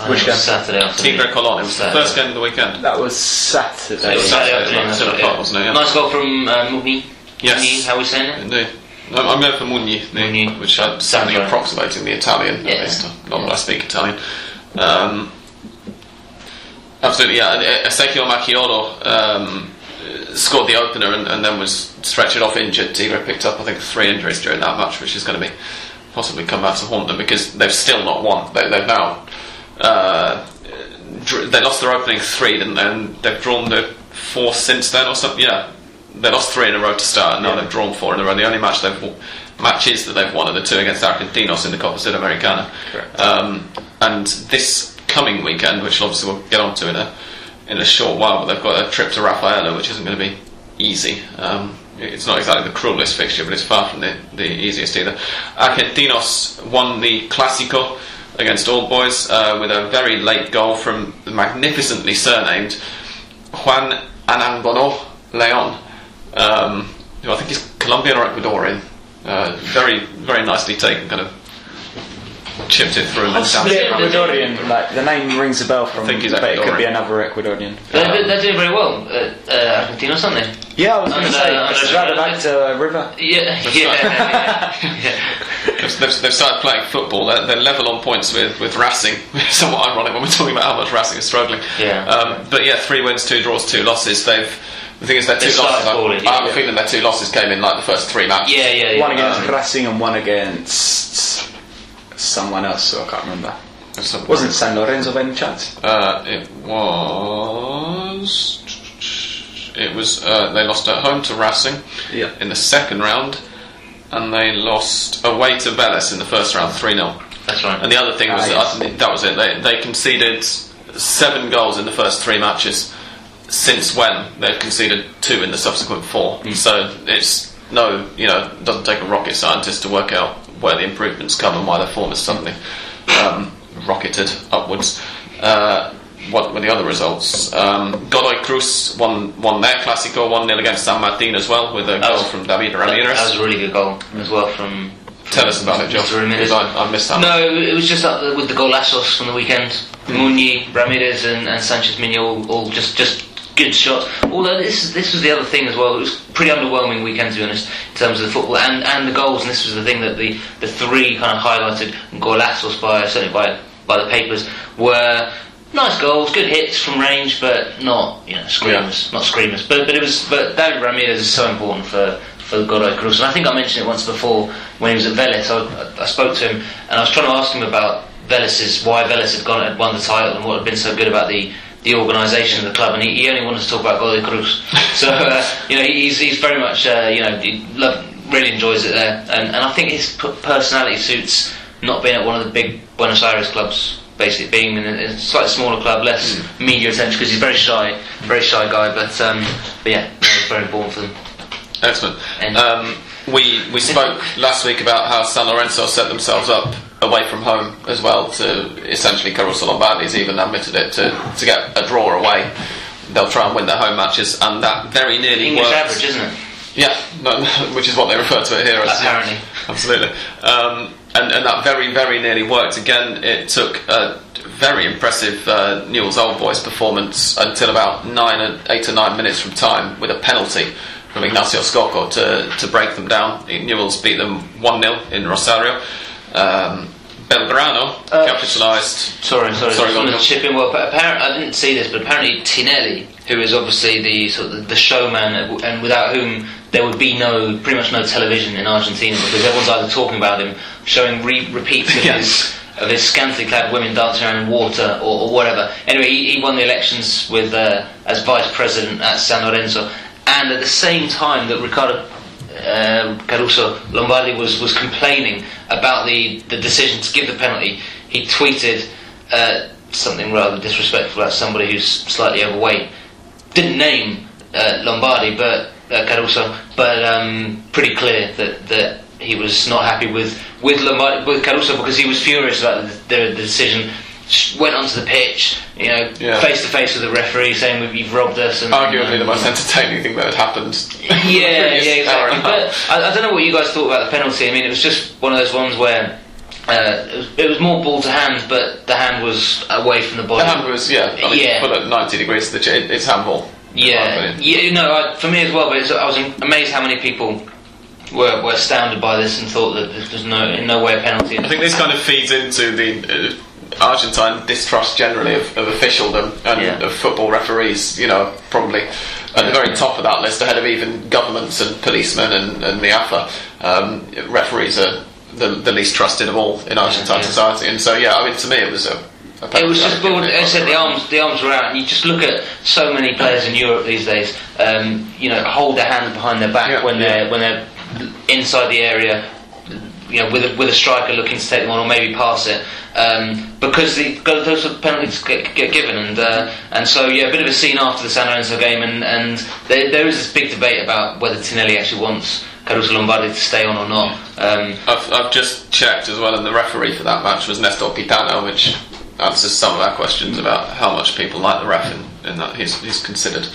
I Which it was game? Saturday afternoon. Tigre Colon. It was the first game of the weekend. That was Saturday. It was Saturday, Saturday afternoon. right, that's two right, o'clock, yeah. wasn't it, yeah. Nice goal from uh, Mugni. Yes. How are we saying it? Indeed. I'm going for Mugni, which I'm sounding right. approximating the Italian. Yeah. At least, not that I speak Italian. Um, absolutely, yeah. uh, Ezequiel Maggiolo um, scored the opener and, and then was stretched off injured. Tigre picked up, I think, three injuries during that match, which is going to be possibly come back to haunt them because they've still not won. They, they've now uh, they lost their opening three, didn't they? And they've drawn the four since then, or something. Yeah, they lost three in a row to start, and now Yeah. they've drawn four in a row. The only match they've w- matches that they've won are the two against Argentinos in the Copa Sudamericana. Um, and this coming weekend, which obviously we'll get onto in a in a short while, but they've got a trip to Rafaela, which isn't going to be easy. Um, it's not exactly the cruelest fixture, but it's far from the, the easiest either. Argentinos won the Clásico against All Boys uh, with a very late goal from the magnificently surnamed Juan Anangono Leon, um, who I think is Colombian or Ecuadorian. Uh, very, very nicely taken, kind of chipped it through and then down. Ecuadorian. Like the name rings a bell from, think he's but it could be Ecuadorian. another Ecuadorian. They're, they're, they're doing very well at uh, Argentinos, aren't they? Yeah, I was going to say, uh, it's rather uh, back to uh, River. Yeah, yeah, yeah, yeah. They've, they've, they've started playing football. They're, they're level on points with, with Racing. Somewhat ironic when we're talking about how much Racing is struggling. Yeah. Um, but yeah, three wins, two draws, two losses. They've the thing is, their two They've losses. started I, poorly, I have yeah. a feeling their two losses came in like the first three matches. yeah, yeah, yeah. One against Um, Racing and one against someone else, so I can't remember. So- Wasn't San Lorenzo by any chance? Uh, it was. It was. Uh, they lost at home to Racing Yeah. in the second round, and they lost away to Vélez in the first round, three 0 That's right. And the other thing was Ah, that. I think that was it. They, they conceded seven goals in the first three matches. Since when they've conceded two in the subsequent four. Hmm. So it's no, you know, it doesn't take a rocket scientist to work out where the improvements come and why their form has suddenly um, rocketed upwards. Uh, what were the other results? Um, Godoy Cruz won won their Clásico one 0 against San Martin as well with a goal was- from David Ramirez. that was a really good goal as well from. Tell us about it. Because I, I missed that. No, it was just there with the golazos from the weekend. Mugni, Ramirez, and, and Sanchez Miño all, all just just good shots. Although this this was the other thing as well. It was pretty underwhelming weekend to be honest in terms of the football and, and the goals. And this was the thing that the, the three kind of highlighted golazos by certainly by by the papers were. Nice goals, good hits from range, but not you know screamers, not screamers. But but it was but David Ramirez is so important for for the Godoy Cruz, and I think I mentioned it once before when he was at Vélez. I, I spoke to him and I was trying to ask him about Vélez's why Vélez had gone had won the title and what had been so good about the the organisation of the club, and he, he only wanted to talk about Godoy Cruz. So uh, you know he's he's very much uh, you know he really enjoys it there, and, and I think his personality suits not being at one of the big Buenos Aires clubs. Basically, being in a, a slightly smaller club, less media attention because he's very shy, very shy guy. But um, but yeah, very, very important for them. Excellent. Um, we we spoke last week about how San Lorenzo set themselves up away from home as well to essentially Caruso Lombardi's even admitted it to, to get a draw away. They'll try and win their home matches, and that very nearly English worked. average, isn't it? Yeah, no, which is what they refer to it here as. Apparently. Absolutely. Um, and, and that very, very nearly worked. Again, it took a very impressive uh, Newell's Old Boys performance until about nine, or eight or nine minutes from time with a penalty from Ignacio Scocco to, to break them down. Newell's beat them 1 0 in Rosario. Um, Belgrano Uh, capitalised. Sorry, sorry, Sorry, I go on, wanted Neil. to chip in. Well, apparently, I didn't see this, but apparently Tinelli, who is obviously the sort of the, showman, and without whom there would be no, pretty much no television in Argentina, because everyone's either talking about him, showing re- repeats of Yeah. his of his scantily clad women dancing around in water or, or whatever. Anyway, he, he won the elections with uh, as vice president at San Lorenzo, and at the same time that Ricardo uh, Caruso Lombardi was, was complaining about the, the decision to give the penalty, he tweeted uh, something rather disrespectful about somebody who's slightly overweight. Didn't name uh, Lombardi, but uh, Caruso, but um, pretty clear that, that he was not happy with with Lombardi, with Caruso because he was furious about the, the, the decision. Went onto the pitch, you know, Yeah. face to face with the referee, saying "We've- "You've robbed us." And, Arguably the most entertaining thing that had happened. yeah, yeah, exactly. But I, I don't know what you guys thought about the penalty. I mean, it was just one of those ones where uh, it, was, it was more ball to hand, but the hand was away from the body. The hand was, yeah, I mean, Yeah. put at 90 degrees to the chin, it's handball. yeah, yeah, no, I, for me as well. But it's, I was amazed how many people were, were astounded by this and thought that there's no in no way a penalty. I think this kind of feeds into the uh, Argentine distrust generally of, of officialdom and Yeah. of football referees. You know, probably at the very top of that list, ahead of even governments and policemen and, and the AFA. Um, referees are the, the least trusted of all in Argentine Yeah. society, and so yeah, I mean, to me, it was a. It was just. I said, the arms, the arms were out, and you just look at so many players in Europe these days. Um, you know, hold their hands behind their back Yeah, when yeah. they're when they're inside the area. You know, with a, with a striker looking to take the one or maybe pass it, um, because the, those sort of penalties get, get given, and uh, and so yeah, a bit of a scene after the San Lorenzo game, and and there, there is this big debate about whether Tinelli actually wants Caruso Lombardi to stay on or not. Um, I've, I've just checked as well, and the referee for that match was Nestor Pitana, which answers some of our questions about how much people like the ref in, in that he's, he's considered.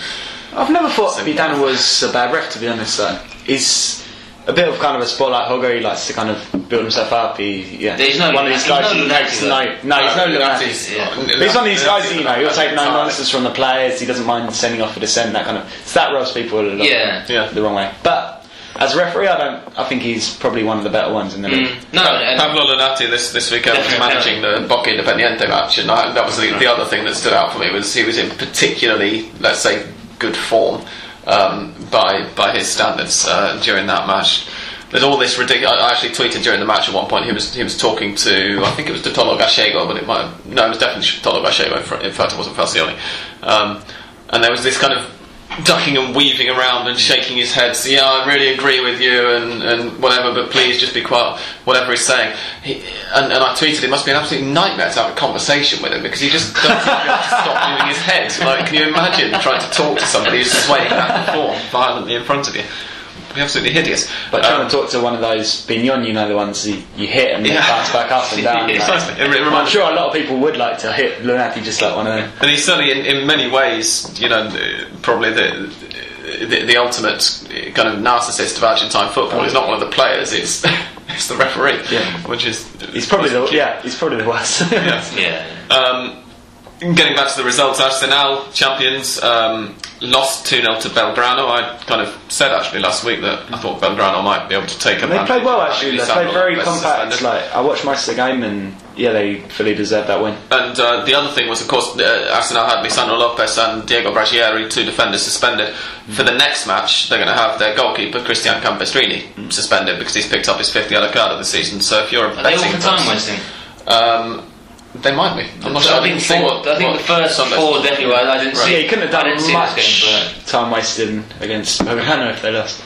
I've never thought So- Pitana was a bad ref, to be honest. Though he's a bit of kind of a spotlight hogger. He likes to kind of build himself up. He, yeah, He's no one of these guys he's who no takes Lunati, no, no, he's no Lunati. Lunati's- yeah. But he's one of these guys, you know, he'll take no Lunati's- nonsense from the players. He doesn't mind sending off a dissent, that kind of. So that rubs people a lot Yeah. Yeah. the wrong way. But as a referee, I don't. I think he's probably one of the better ones in the league. mm, no, and, Pablo Lunati this, this weekend was Definitely. managing the Boca Independiente match, and I, that was the, the other thing that stood out for me was he was in particularly, let's say, good form um, by by his standards uh, during that match. There's all this ridiculous. I actually tweeted during the match at one point. He was he was talking to I think it was to Tolo Gallego, but it might have, no, it was definitely Tolo Gallego. In in fact, it wasn't Falcioni. Um, and there was this kind of ducking and weaving around and shaking his head. So, yeah, I really agree with you and, and whatever, but please just be quiet. Whatever he's saying. He, and, and I tweeted, it must be an absolute nightmare to have a conversation with him because he just doesn't stop moving his head. Like, can you imagine trying to talk to somebody who's swaying back and forth violently in front of you? It'd absolutely hideous. But trying Um, to talk to one of those Bignon, you know, the ones you, you hit and Yeah. yeah. bounce back up and down. Yeah, like- precisely. It re- it I'm sure a lot of people would like to hit Lunati just like one of them. And he's certainly, in, in many ways, you know, uh, probably the, the the ultimate kind of narcissist of Argentine football. He's not one of the players; it's it's the referee, Yeah. which is He's probably the yeah. He's probably the worst. Yeah. yeah. Um, getting back to the results, Arsenal champions um, lost 2 0 to Belgrano. I kind of said actually last week that I thought Belgrano might be able to take a They played well actually. They played very compact. Like I watched most of the game and yeah, they fully deserved that win. And uh, the other thing was, of course, uh, Arsenal had Lisandro Lopez and Diego Braghieri, two defenders, suspended. For the next match, they're going to have their goalkeeper, Cristian Campestrini, suspended because he's picked up his fifth yellow card of the season. So if you're a Are they all betting for time person- wasting? um, they might be. I'm not sure. I I think, didn't see four, I think what the first Sunday's- four definitely were. I didn't see. Yeah, he couldn't have I done didn't see much this game, time wasted against Belgrano if they lost.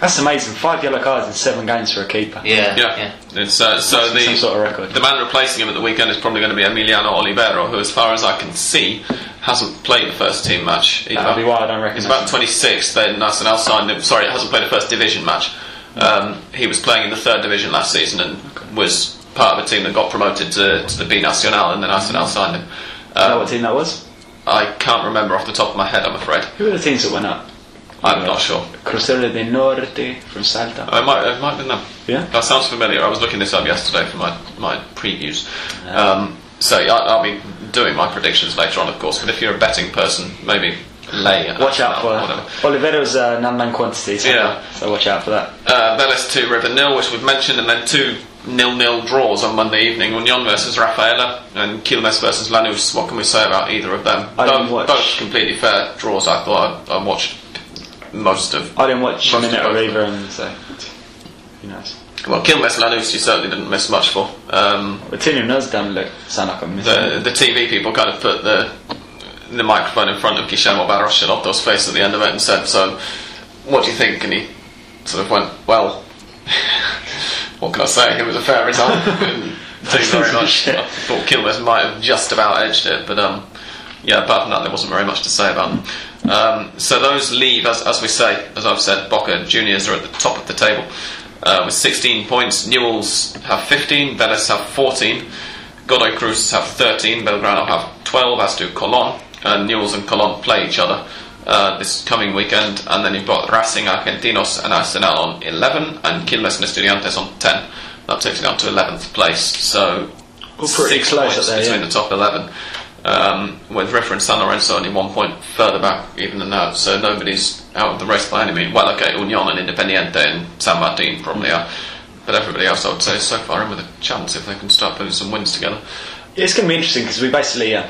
That's amazing. Five yellow cards in seven games for a keeper. yeah, Yeah, yeah. It's, uh, so the some sort of record. the man replacing him at the weekend is probably going to be Emiliano Olivero, who, as far as I can see, hasn't played the first team match. He's That'd be why I don't He's recognise about him. 26. Then Arsenal signed him. Sorry, hasn't played a first division match. Um, he was playing in the third division last season and was part of a team that got promoted to, to the B Nacional, and then Arsenal signed him. Do you know what team that was? I can't remember off the top of my head. I'm afraid. Who were the teams that went up? I'm not sure. Crucero del Norte from Salta. I might, it might have been them. Yeah? That sounds familiar. I was looking this up yesterday for my, my previews. Um, so yeah, I'll be doing my predictions later on, of course. But if you're a betting person, maybe lay. at Watch out for whatever. Olivero's uh, non-man quantity. So, Yeah. so watch out for that. Uh, Vélez 2, River nil, which we've mentioned, and then two nil-nil draws on Monday evening. Union versus Rafaela and Quilmes versus Lanús. What can we say about either of them? Both, watch. both completely fair draws. I thought I, I watched most of. I didn't watch a Most of minute of both. either, and so who knows. Well, Quilmes Lanús, you certainly didn't miss much for. Um, But Tinian does look sound like I'm missing. the the TV people kind of put the the microphone in front of Guillermo Barros Schelotto's face at the end of it and said, "So, what do you think?" And he sort of went, "Well, what can I say? It was a fair result." Didn't do very much. I thought Quilmes might have just about edged it, but um, yeah, apart from that, there wasn't very much to say about them. Um, so those leave, as, as we say, as I've said, Boca Juniors are at the top of the table uh, with 16 points. Newells have 15, Vélez have 14, Godoy Cruz have 13, Belgrano have 12, as do Colon. And Newells and Colon play each other uh, this coming weekend, and then you've got Racing, Argentinos, and Arsenal on 11, and Quilmes and Estudiantes on 10. That takes it down to 11th place. So All pretty six close points there, between yeah. the top 11. Um, with and San Lorenzo only one point further back even than that, so nobody's out of the race by any means. Well, okay, Union and Independiente and San Martin probably are, but everybody else I would say is so far in with a chance if they can start putting some wins together. Yeah, it's going to be interesting because we basically uh,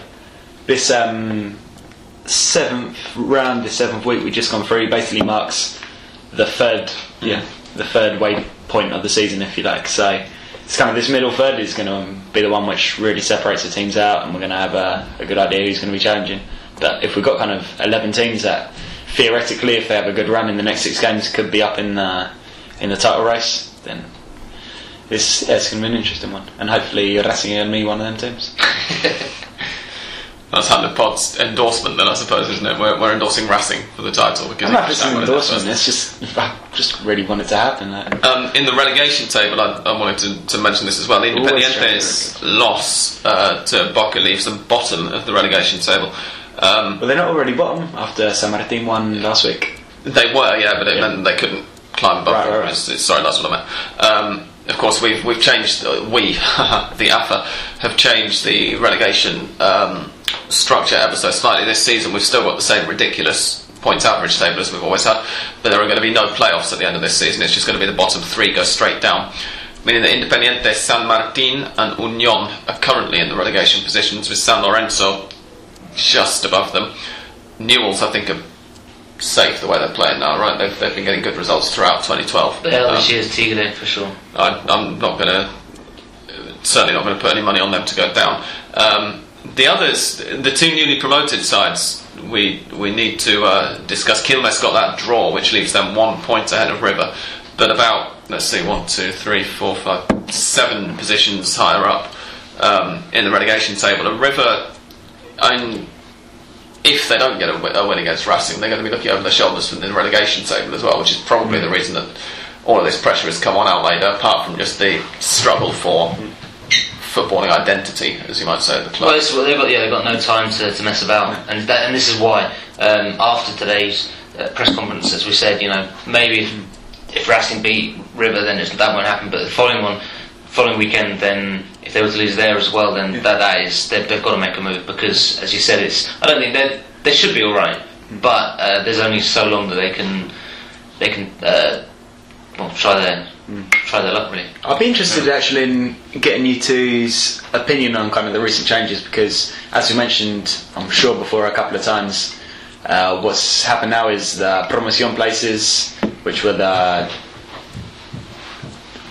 this um, seventh round, the seventh week we've just gone through, basically marks the third, yeah, the third way point of the season, if you like. So it's kind of this middle third is going to be the one which really separates the teams out, and we're going to have a, a good idea who's going to be challenging. But if we've got kind of eleven teams that theoretically, if they have a good run in the next six games, could be up in the in the title race, then. It's, yeah, it's going to be an interesting one, and hopefully Racing and me one of them teams. That's of Pod's endorsement, then I suppose, isn't it? We're, we're endorsing Racing for the title because I'm not just an that one in there endorsement. It's just I just really want it to happen. Um, in the relegation table, I, I wanted to, to mention this as well. Independiente's loss uh, to Boca leaves them bottom of the relegation table. Um, But they're not already bottom after San Martin won last week. They were, yeah, but it Yeah. meant they couldn't climb above. Right, right, right. Sorry, that's what I meant. Um, of course, we've we've changed. Uh, we, the AFA, have changed the relegation um, structure ever so slightly this season. We've still got the same ridiculous points average table as we've always had, but there are going to be no playoffs at the end of this season. It's just going to be the bottom three go straight down. Meaning that Independiente, San Martin, and Union are currently in the relegation positions, with San Lorenzo just above them. Newell's, I think, are safe the way they're playing now, right? They've, they've been getting good results throughout 2012. Yeah, Um, this year's Tigre for sure. I, I'm not going to, certainly not going to put any money on them to go down. Um, the others, the two newly promoted sides, we we need to uh, discuss. Quilmes got that draw, which leaves them one point ahead of River, but about let's see, one, two, three, four, five, seven positions higher up um, in the relegation table. And River, I'm if they don't get a, wi- a win against Racing, they're going to be looking over their shoulders from the relegation table as well, which is probably the reason that all of this pressure has come on Almeyda, apart from just the struggle for footballing identity, as you might say, at the club. Well, it's, well, they've got yeah, they've got no time to, to mess about, and that, and this is why um, after today's uh, press conference, as we said, you know, maybe if, if Racing beat River, then it's, that won't happen. But the following one, following weekend, then if they were to lose there as well, then that that is they've, they've got to make a move because, as you said, it's I don't think they they should be all right, but uh, there's only so long that they can they can uh, well try their try their luck really. I'd be interested actually in getting you two's opinion on kind of the recent changes because, as we mentioned, I'm sure before a couple of times, uh, what's happened now is the promotion places, which were the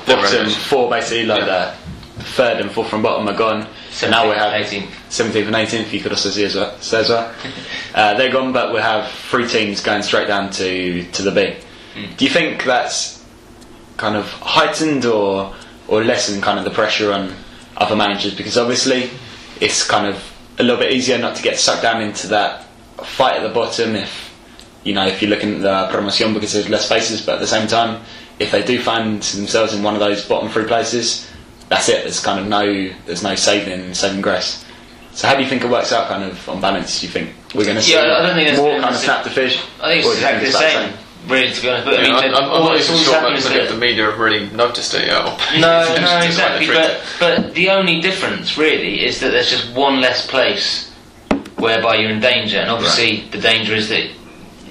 The bottom four, basically like Yeah. the third and fourth from bottom are gone. So now we have 18th. 17th and 18th. You could also see as well. Say as well. uh, they're gone, but we have three teams going straight down to to the B. Do you think that's kind of heightened or or lessened kind of the pressure on other managers? Because obviously it's kind of a little bit easier not to get sucked down into that fight at the bottom if you know if you're looking at the promotion because there's less spaces. But at the same time, if they do find themselves in one of those bottom three places, that's it. There's kind of no there's no saving saving grace. So how do you think it works out, kind of on balance? Do you think we're going to see Yeah, I don't think it's more kind of snap to fish? I think it's do you exactly the about same, really, to be honest. But I Yeah, mean, I'm, the- I'm, I'm all not that's even always sure happened most that- the media have really noticed it yet. No, no, exactly. But but the only difference really is that there's just one less place whereby you're in danger, and obviously the danger is that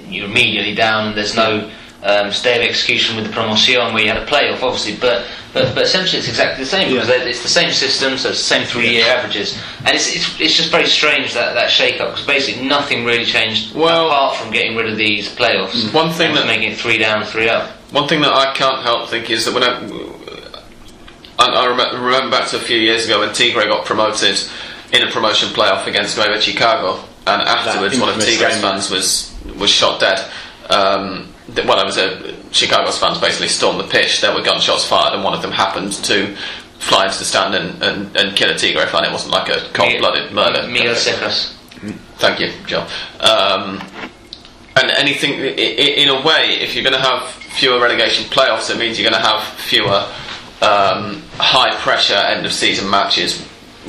you're immediately down. There's no um, stay of execution with the promotion where you had a playoff, obviously, but. But, but essentially, it's exactly the same because Yeah. it's the same system, so it's the same three-year averages, and it's, it's, it's just very strange that that shake-up because basically nothing really changed Well- apart from getting rid of these playoffs. One thing that- making it three down, three up. One thing that I can't help think is that when I, I, I remember, remember back to a few years ago when Tigre got promoted in a promotion playoff against Nueva Chicago, and afterwards one of Tigre's game. fans was was shot dead. Um, th- well, it was a Chicago's fans basically stormed the pitch. There were gunshots fired, and one of them happened to fly into the stand and, and, and kill a Tigre fan. It wasn't like a cold-blooded murder. Miguel Cejas. Thank you, Joe. Um, and anything, in a way, if you're going to have fewer relegation playoffs, it means you're going to have fewer um, high pressure end of season matches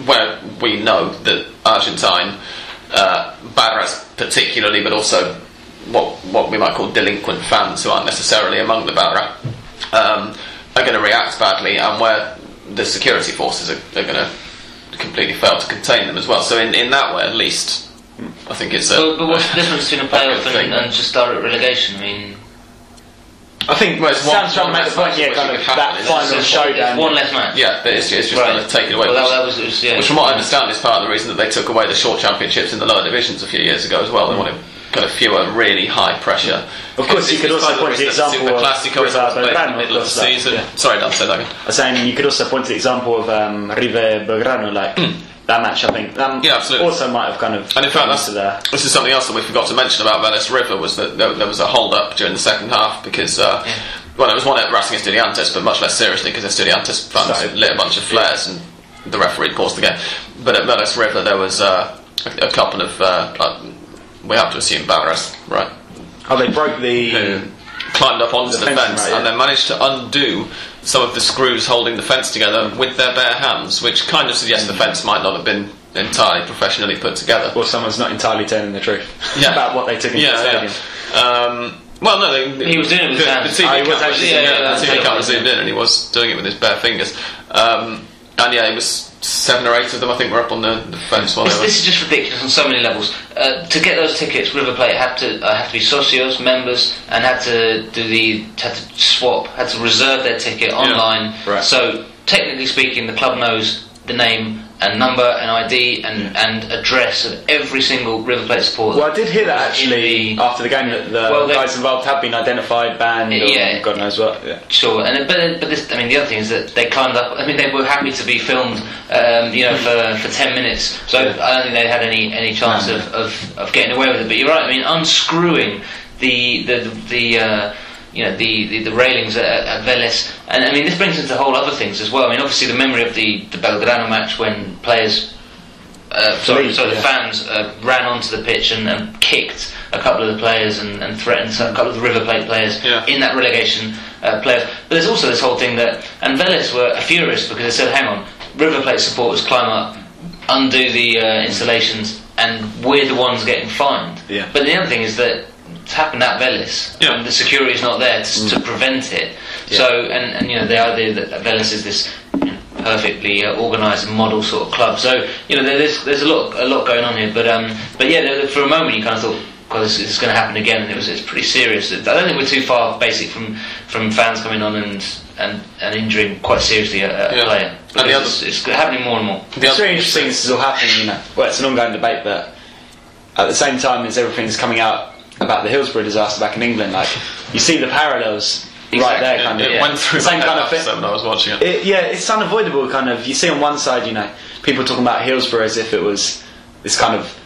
where we know that Argentine, uh, Barras particularly, but also what, what we might call delinquent fans who aren't necessarily among the Barra, um, are going to react badly and where the security forces are, are going to completely fail to contain them as well. So, in, in that way, at least, I think it's a. But, but what's the difference between a playoff good and, and just direct relegation? I mean, I think Well, it's one- Sam's trying to make the less point, yeah, match kind of could happen, that isn't it? final it's showdown. it's one less match. Yeah, but it's, it's just Right. going to take it away. Well, which, that was, it was yeah. which, from what I understand, is part of the reason that they took away the short championships in the lower divisions a few years ago as well. They wanted kind of fewer, really high pressure. Of course, you could also point to the example of is in the middle of the season. yeah. Sorry, Dan, say that again. I was saying you could also point to the example of um, River Belgrano, like that match. I think um. Yeah, absolutely. also might have kind of And in fact, that's, the this is something else that we forgot to mention about Vélez River was that there, there was a hold up during the second half because, uh, well, it was one at Racing Estudiantes, but much less seriously because Estudiantes fans Started- lit a bunch of flares and the referee paused the game. But at Vélez River, there was uh, a, a couple of uh, uh, we have to assume Valorous, right? Oh, they broke the. Who climbed up onto The the, fence, fence right, yeah. and then managed to undo some of the screws holding the fence together with their bare hands, which kind of suggests the fence might not have been entirely professionally put together. Or someone's not entirely telling the truth Yeah. about what they took into the yeah, stadium. yeah. Um, well, no, they, He was doing it with the, his hands. The TV Oh, he was camera, actually yeah, doing yeah, the TV right. camera zoomed in, and he was doing it with his bare fingers. Um, and yeah, it was seven or eight of them. I think were up on the, the fence while This, this is just ridiculous on so many levels. Uh, to get those tickets, River Plate had to uh, have to be socios, members, and had to do the had to swap, had to reserve their ticket online. right. So technically speaking, the club knows the name and number and ID and, and address of every single River Plate supporter. Well, I did hear that actually the- after the game that the Well, guys involved have been identified, banned, or Yeah. God knows what. Yeah. Sure, and but but this, I mean, the other thing is that they climbed up. I mean, they were happy to be filmed, um, you know, for, for ten minutes. So I don't think they had any any chance No. of, of, of getting away with it. But you're right. I mean, unscrewing the the the. Uh, you know the, the, the railings at, at Vélez, and I mean this brings into whole other things as well. I mean obviously the memory of the, the Belgrano match when players uh, sorry, Leave, sorry, the fans uh, ran onto the pitch and, and kicked a couple of the players and, and threatened a couple of the River Plate players Yeah. in that relegation uh, players. But there's also this whole thing that, and Vélez were furious because they said, hang on, River Plate supporters climb up, undo the uh, installations, and we're the ones getting fined. Yeah. But the other thing is that it's happened at Vélez, Yeah. and the security is not there to, to prevent it. So, and, and you know, the idea that Vélez is this perfectly uh, organised model sort of club. So, you know, there's there's a lot a lot going on here. But um, but yeah, for a moment you kind of thought. God, this, this is going to happen again, and it was it's pretty serious. I don't think we're too far, basic, from, from fans coming on and, and, and injuring quite seriously a, a Yeah. player. And the other- it's, it's happening more and more. The It's other- very interesting this is all happening, you know. Well, it's an ongoing debate, but at the same time as everything's coming out about the Hillsborough disaster back in England, like, you see the parallels right Exactly. there, it, kind of. it went through Same kind of thing. when I was watching it. It, yeah, it's unavoidable. Kind of, you see on one side, you know, people talking about Hillsborough as if it was this kind of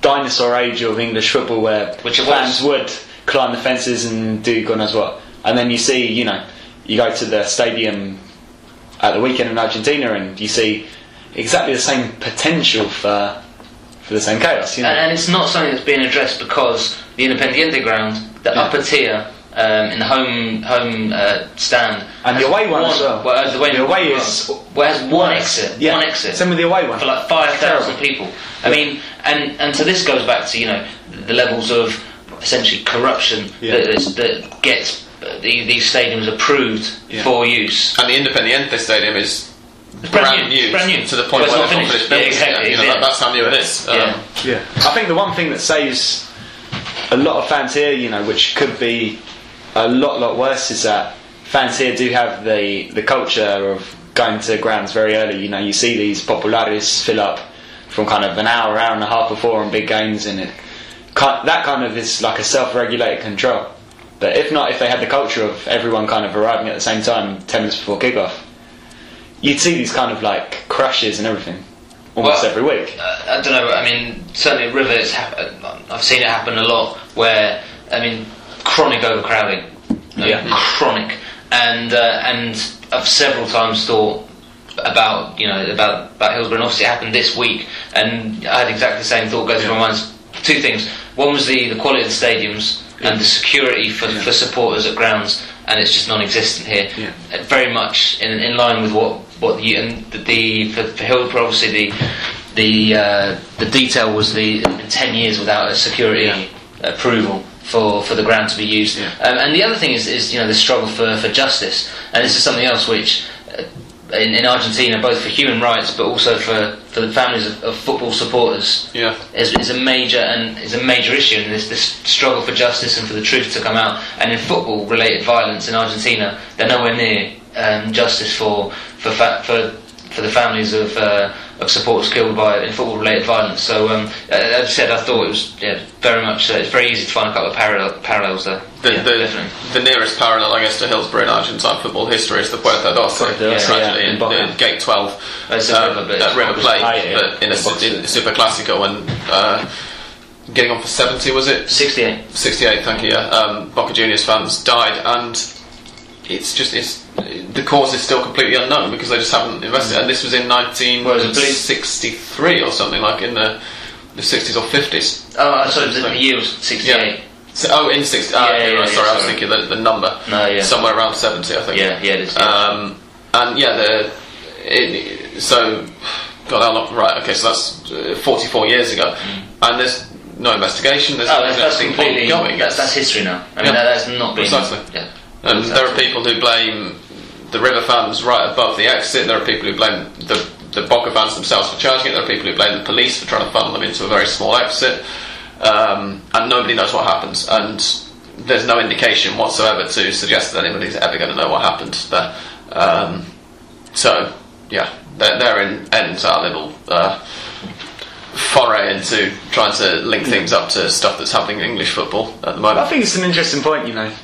dinosaur age of English football where Which fans would climb the fences and do God knows what. And then you see, you know, you go to the stadium at the weekend in Argentina and you see exactly the same potential for for the same chaos. You know, And, and it's not something that's being addressed because the Independiente ground, the Yeah. upper tier, um, in the home home uh, stand, And the away one as well. uh, the away, The away is- well, has one exit, yeah, one exit Same with the away one. for like five thousand Terrible. people. I mean, and and so this goes back to you know the levels of essentially corruption Yeah. that is, that gets uh, the, these stadiums approved Yeah. for use. And the Independiente Stadium is It's brand, new, brand new to the point Well, it's where not they've finished. finished Yeah, exactly. You know, yeah. that, that's how new it is. Um, Yeah. Yeah, I think the one thing that saves a lot of fans here, you know, which could be a lot, lot worse, is that fans here do have the the culture of going to grounds very early. You know, you see these populares fill up from kind of an hour, hour and a half before on big games, and it that kind of is like a self-regulated control. But if not, if they had the culture of everyone kind of arriving at the same time, ten minutes before kickoff, you'd see these kind of like crushes and everything almost Well, every week. uh, I don't know. I mean, certainly Rivers. Hap- uh, I've seen it happen a lot. Where I mean, chronic overcrowding. Yeah. chronic, and uh, and I've several times thought about you know about about Hillsborough. And obviously, it happened this week, and I had exactly the same thought go through my mind. Two things. One was the, the quality of the stadiums and the security for, for supporters at grounds, and it's just non-existent here. Yeah. Very much in, in line with what what you and the, the for, for Hillsborough, obviously the the uh, the detail was the ten years without a security approval for, for the ground to be used. Yeah. Um, and the other thing is, is you know the struggle for, for justice, and this is something else which. In, in Argentina, both for human rights, but also for, for the families of, of football supporters, Yeah. is, is a major and is a major issue. And this this struggle for justice and for the truth to come out. And in football-related violence in Argentina, they're nowhere near um, justice for for fa- for for the families of uh, of supporters killed by in football-related violence. So, um, as I said, I thought it was yeah, very much. Uh, it's very easy to find a couple of parallel, parallels there. The, yeah, the, the nearest parallel, I guess, to Hillsborough in Argentine football history is the Puerta Doce Puerta tragedy yeah, in in, in Gate 12 That's uh, River, at River Plate, yeah, yeah. but in a, in it. Super Clásico and uh, getting on for 70, was it? Sixty-eight. 68, thank you, yeah. Um, Boca Juniors fans died, and it's just, it's the cause is still completely unknown because they just haven't invested. And this was in Whereas the police- 1963 or something, like in the the 60s or 50s. Oh, sorry, the, the year was 68. So, oh, in 60s. ah, Yeah, yeah, yeah, sorry, I was thinking the, the number. No, yeah. Somewhere around 70, I think. Yeah, yeah, it is. yeah. Um, and yeah, the it, so God, how long? Right, okay, so that's uh, 44 years ago, and there's no investigation. There's oh, that's, completely. ongoing. That's, that's history now. I mean, Yeah. that, that's not been. Precisely. Yeah. and there are people who blame the River fans right above the exit. There are people who blame the the Boca fans themselves for charging it. There are people who blame the police for trying to funnel them into a very small exit, um, and nobody knows what happens. And there's no indication whatsoever to suggest that anybody's ever going to know what happened there. Um, so yeah, there, ends our little. Uh, foray into trying to link things up to stuff that's happening in English football at the moment. I think it's an interesting point. You know,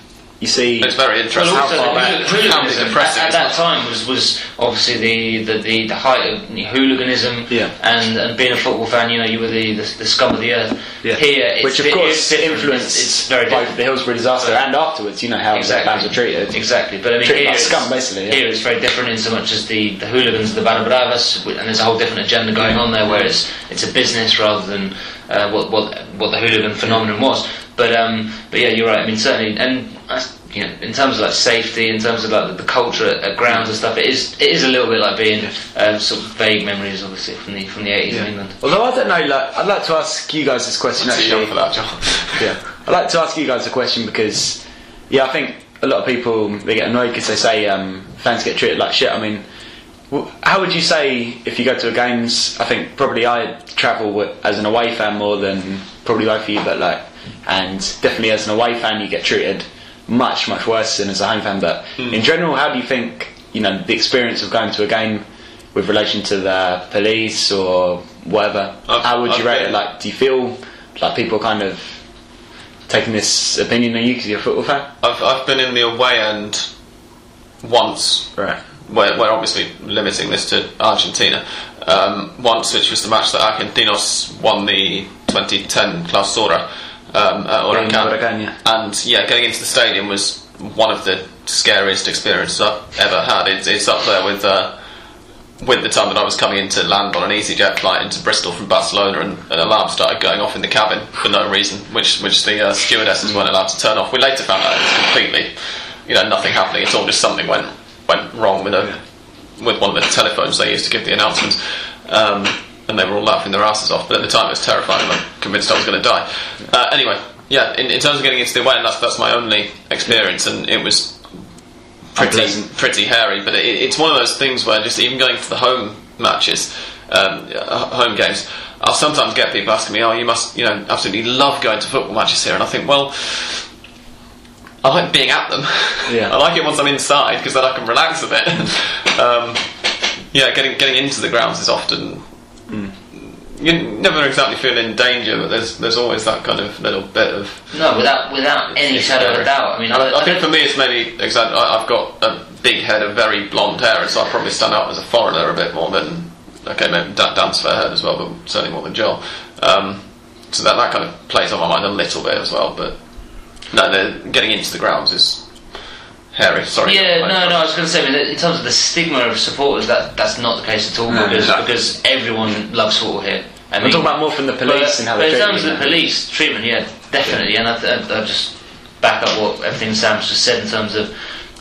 you see. It's very interesting. Well, also, how far the back, hool- how hooliganism depressing at, at that time was, was obviously the, the, the, the height of hooliganism Yeah. and, and being a football fan, you know, you were the, the, the scum of the earth. Yeah. Here, it's, which of di- course it's different. influenced It's, it's very both different. the Hillsborough disaster and afterwards. You know how Exactly. the fans were treated. Exactly, but I mean, Treated here like it's, scum, basically, yeah. here it's very different in so much as the, the hooligans, the Barra Bravas, and there's a whole different agenda going on there, where it's it's a business rather than uh, what what what the hooligan phenomenon was. But um, but yeah, you're right. I mean, certainly, and uh, you know, in terms of like safety, in terms of like the, the culture at, at grounds and stuff, it is it is a little bit like being um, sort of vague memories, obviously, from the from the 80s in England. Although I don't know, like I'd like to ask you guys this question Too young actually. for that, John. Yeah, I'd like to ask you guys a question because, yeah, I think a lot of people they get annoyed because they say um, fans get treated like shit. I mean, how would you say if you go to a games? I think probably I travel wi- as an away fan more than probably both of you, but like, and definitely as an away fan you get treated much much worse than as a home fan. But in general, how do you think you know the experience of going to a game? With relation to the police or whatever, I've- how would you I've rate it? Like, do you feel like people kind of taking this opinion on you because you're a football fan? I've, I've been in the away end once, Right. we're, we're obviously limiting this to Argentina. Um, once, which was the match that Argentinos won the 2010 Clausura um, at Huracan. Huracan, yeah. And yeah, getting into the stadium was one of the scariest experiences I've ever had. It's, it's up there with uh, with the time that I was coming in to land on an EasyJet flight into Bristol from Barcelona, and an alarm started going off in the cabin for no reason, which which the uh, stewardesses weren't allowed to turn off. We later found out it was completely, you know, nothing happening at all. Just something went went wrong with a with one of the telephones they used to give the announcements. Um, and they were all laughing their asses off, but at the time it was terrifying. I'm convinced I was going to die. Uh, anyway, yeah, in, in terms of getting into the away, that's that's my only experience, and it was pretty pretty hairy. But it, it's one of those things where just even going to the home matches, um, uh, home games, I'll sometimes get people asking me, "Oh, you must, you know, absolutely love going to football matches here," and I think, well. I like being at them. Yeah. I like it once I'm inside because then I can relax a bit. um, yeah, getting getting into the grounds is often you never exactly feel in danger, but there's there's always that kind of little bit of. No, without without any shadow of a doubt. I mean, I, I, I think for me it's maybe exactly. I've got a big head of very blonde hair, and so I probably stand out as a foreigner a bit more than okay, maybe Dan- Dan's fair head as well, but certainly more than Joel. Um, so that that kind of plays on my mind a little bit as well. But no, the, getting into the grounds is hairy. Sorry. Yeah, no, no. I was going to say, I mean, in terms of the stigma of supporters, that that's not the case at all No, because no. because everyone loves football here. I I'm talking about more from the police but, and how but they in terms of the police treatment, yeah, definitely. And I, I, I just back up what everything Sam's just said in terms of